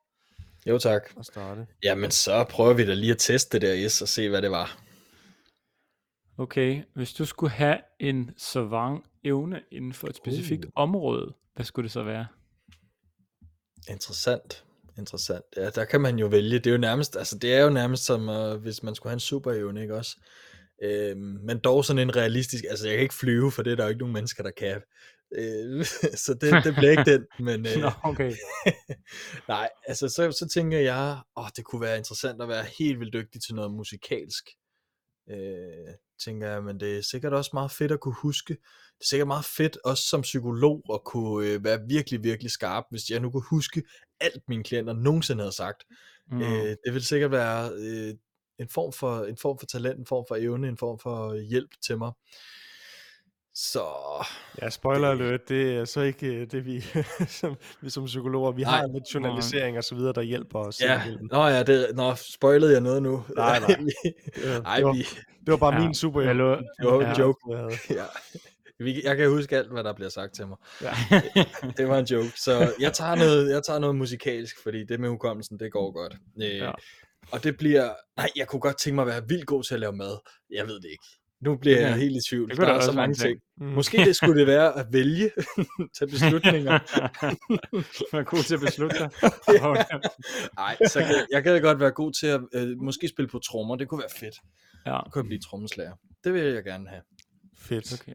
jo, tak. at starte. Jamen, så prøver vi da lige at teste det der S og se, hvad det var. Okay, hvis du skulle have en savant evne inden for et specifikt uh. område, hvad skulle det så være? Interessant. Interessant. Ja, der kan man jo vælge. Det er jo nærmest, altså det er jo nærmest som, uh, hvis man skulle have en superevne, ikke også? Øhm, men dog sådan en realistisk, altså jeg kan ikke flyve, for det er der jo ikke nogen mennesker, der kan. Øh, så det, det bliver ikke den, men... Øh, Nå, okay. nej, altså så, så tænker jeg, åh, det kunne være interessant at være helt vildt dygtig til noget musikalsk. Øh, tænker jeg, men det er sikkert også meget fedt at kunne huske. Det er sikkert meget fedt også som psykolog at kunne øh, være virkelig, virkelig skarp, hvis jeg nu kunne huske alt mine klienter nogensinde havde sagt. Mm. Øh, det vil sikkert være øh, en, form for, en form for talent, en form for evne, en form for hjælp til mig. Så... Ja, spoiler alert, det er så ikke øh, det, vi som, vi som psykologer, vi nej, har lidt journalisering og så videre, der hjælper os. Ja, nå ja, det, nå, spoilede jeg noget nu? Nej, nej. Ej, det, var, vi... det var bare ja, min super. Det var en joke. Ja. Jeg kan huske alt, hvad der bliver sagt til mig. Ja. det var en joke. Så jeg tager, noget, jeg tager noget musikalsk, fordi det med hukommelsen, det går godt. Øh, ja. Og det bliver... Nej, jeg kunne godt tænke mig at være vildt god til at lave mad. Jeg ved det ikke. Nu bliver jeg helt i tvivl. Det der er så mange ting. Mm. Måske det skulle det være at vælge, tage beslutninger. være god til at beslutte dig. Nej, så kan, jeg kan godt være god til at øh, måske spille på trommer. Det kunne være fedt. Ja. Det kunne blive trommeslager. Det vil jeg gerne have. Fedt. Okay.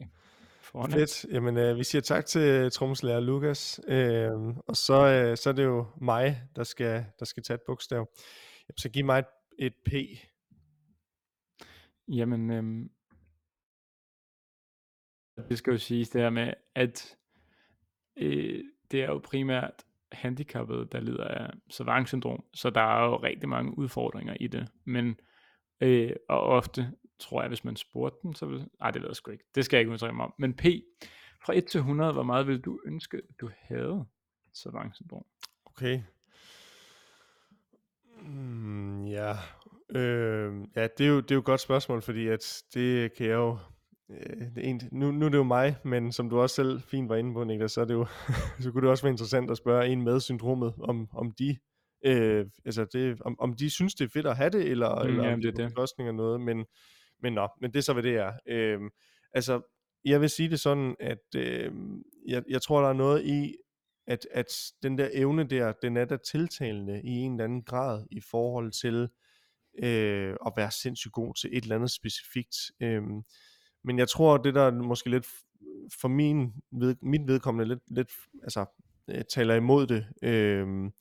Forne. Fedt. Jamen, øh, vi siger tak til trommeslager Lukas. Øh, og så, øh, så er det jo mig, der skal, der skal tage et bogstav. Så giv mig et, et P. Jamen, øhm, det skal jo siges det her med, at øh, det er jo primært handicappede, der lider af savant-syndrom, så der er jo rigtig mange udfordringer i det, men øh, og ofte tror jeg, hvis man spurgte dem, så vil, ej det ved jeg sgu ikke, det skal jeg ikke udtrykke mig om, men P, fra 1 til 100, hvor meget vil du ønske, du havde savant-syndrom? Okay. Mm, ja, øh, ja det, er jo, det er jo et godt spørgsmål, fordi at det kan jeg jo øh, det en, nu, nu er det jo mig, men som du også selv fint var inde på, Niklas, så, er det jo, så kunne det også være interessant at spørge en med syndromet, om, om de øh, altså det, om, om de synes, det er fedt at have det, eller, mm, eller jamen, om det er det. noget, men, men nå, men det er så, hvad det er. Øh, altså, jeg vil sige det sådan, at øh, jeg, jeg tror, der er noget i, at, at den der evne der, den er der tiltalende i en eller anden grad i forhold til øh, at være sindssygt god til et eller andet specifikt. Øh, men jeg tror, det der måske lidt for min ved, mit vedkommende lidt, lidt altså, øh, taler imod det, øh,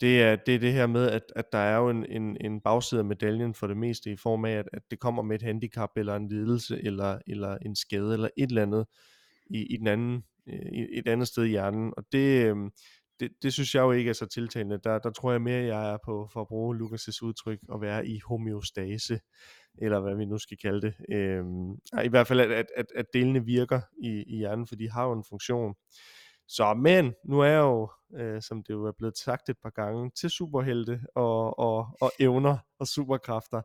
det er, det er det her med, at, at der er jo en, en, en bagside af medaljen for det meste i form af, at, at det kommer med et handicap, eller en lidelse, eller, eller en skade, eller et eller andet i, i den anden, øh, i et andet sted i hjernen. Og det, øh, det, det synes jeg jo ikke er så tiltalende. Der, der tror jeg mere, jeg er på, for at bruge Lukas' udtryk, at være i homeostase eller hvad vi nu skal kalde det. Øhm, I hvert fald, at, at, at delene virker i, i hjernen, for de har jo en funktion. Så, men nu er jeg jo, øh, som det jo er blevet sagt et par gange, til superhelte og, og, og evner og superkræfter.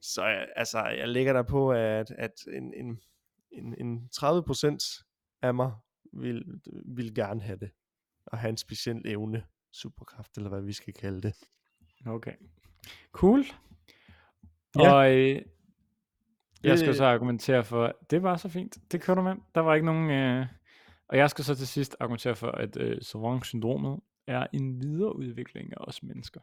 Så altså, jeg lægger der på, at, at en, en, en, en 30% af mig vil, vil gerne have det. Og have en speciel evne, superkraft, eller hvad vi skal kalde det. Okay. Cool. Ja. Og øh, Jeg skal så argumentere for, det var så fint. Det kører du med. Der var ikke nogen... Øh... Og jeg skal så til sidst argumentere for, at øh, Savant-syndromet er en videreudvikling af os mennesker.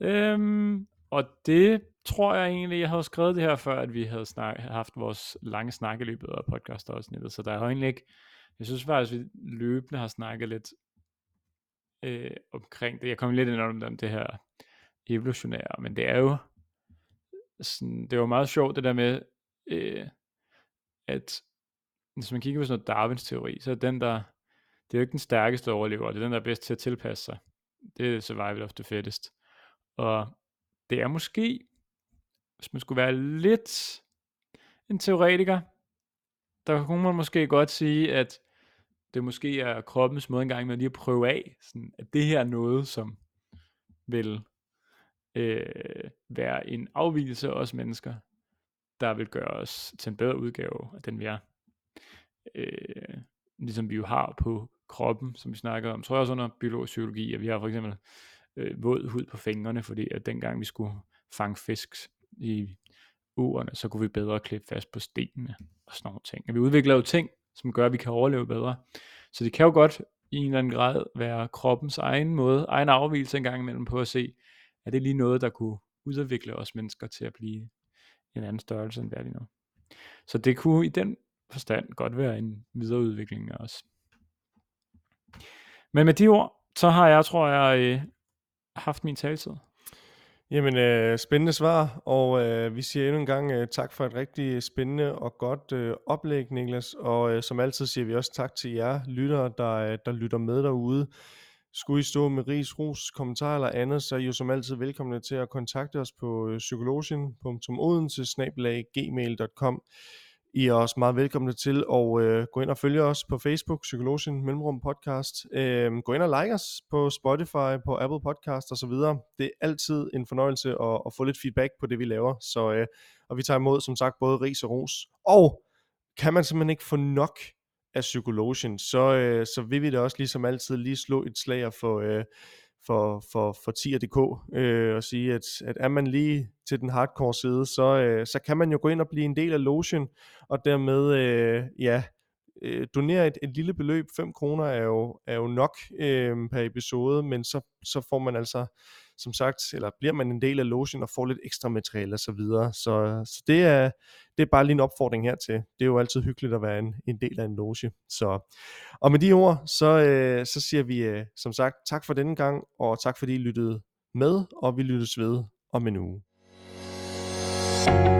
Øhm, og det tror jeg egentlig, jeg havde skrevet det her, før at vi havde snak, haft vores lange snak i løbet af podcast så der er egentlig ikke, jeg synes faktisk, at vi løbende har snakket lidt øh, omkring det. Jeg kom lidt ind om det her evolutionære, men det er jo sådan, det var meget sjovt det der med, øh, at hvis man kigger på sådan noget Darwins teori, så er den der, det er jo ikke den stærkeste overlever, det er den, der er bedst til at tilpasse sig. Det er survival of the fittest. Og det er måske, hvis man skulle være lidt en teoretiker, der kunne man måske godt sige, at det måske er kroppens måde engang med lige at prøve af, sådan, at det her er noget, som vil øh, være en afvielse af os mennesker, der vil gøre os til en bedre udgave af den vi er. Øh, ligesom vi jo har på kroppen, som vi snakker om, tror jeg også under biologisk psykologi, at vi har for eksempel øh, våd hud på fingrene, fordi at dengang vi skulle fange fisk i uerne, så kunne vi bedre klippe fast på stenene og sådan nogle ting. Og vi udvikler jo ting, som gør, at vi kan overleve bedre. Så det kan jo godt i en eller anden grad være kroppens egen måde, egen afvielse engang imellem på at se, er det lige noget, der kunne udvikle os mennesker til at blive en anden størrelse, end hvad lige nu. Så det kunne i den forstand godt være en videreudvikling af os. Men med de ord, så har jeg, tror jeg, øh, haft min taletid. Jamen, øh, spændende svar, og øh, vi siger endnu en gang øh, tak for et rigtig spændende og godt øh, oplæg, Niklas. Og øh, som altid siger vi også tak til jer lyttere, der, øh, der lytter med derude. Skulle I stå med ris, ros, kommentar eller andet, så er I jo som altid velkomne til at kontakte os på øh, psykologien.odense.gmail.com. I er også meget velkomne til at øh, gå ind og følge os på Facebook, Psykologien Mellemrum Podcast. Øh, gå ind og like os på Spotify, på Apple Podcast osv. Det er altid en fornøjelse at, at få lidt feedback på det, vi laver. Så, øh, og vi tager imod, som sagt, både ris og ros. Og kan man simpelthen ikke få nok af Psykologien, så, øh, så vil vi da også ligesom altid lige slå et slag for... Øh, for, for, for 10.dk øh, og sige, at, at er man lige til den hardcore side, så, øh, så kan man jo gå ind og blive en del af Lotion, og dermed øh, ja, øh, donere et, et lille beløb. 5 kroner er jo, er jo nok øh, per episode, men så, så får man altså som sagt, eller bliver man en del af logen og får lidt ekstra materiale og Så, videre. så, så det, er, det er bare lige en opfordring hertil. Det er jo altid hyggeligt at være en, en del af en loge. Så, og med de ord, så, øh, så siger vi øh, som sagt tak for denne gang, og tak fordi I lyttede med, og vi lyttes ved om en uge. thank you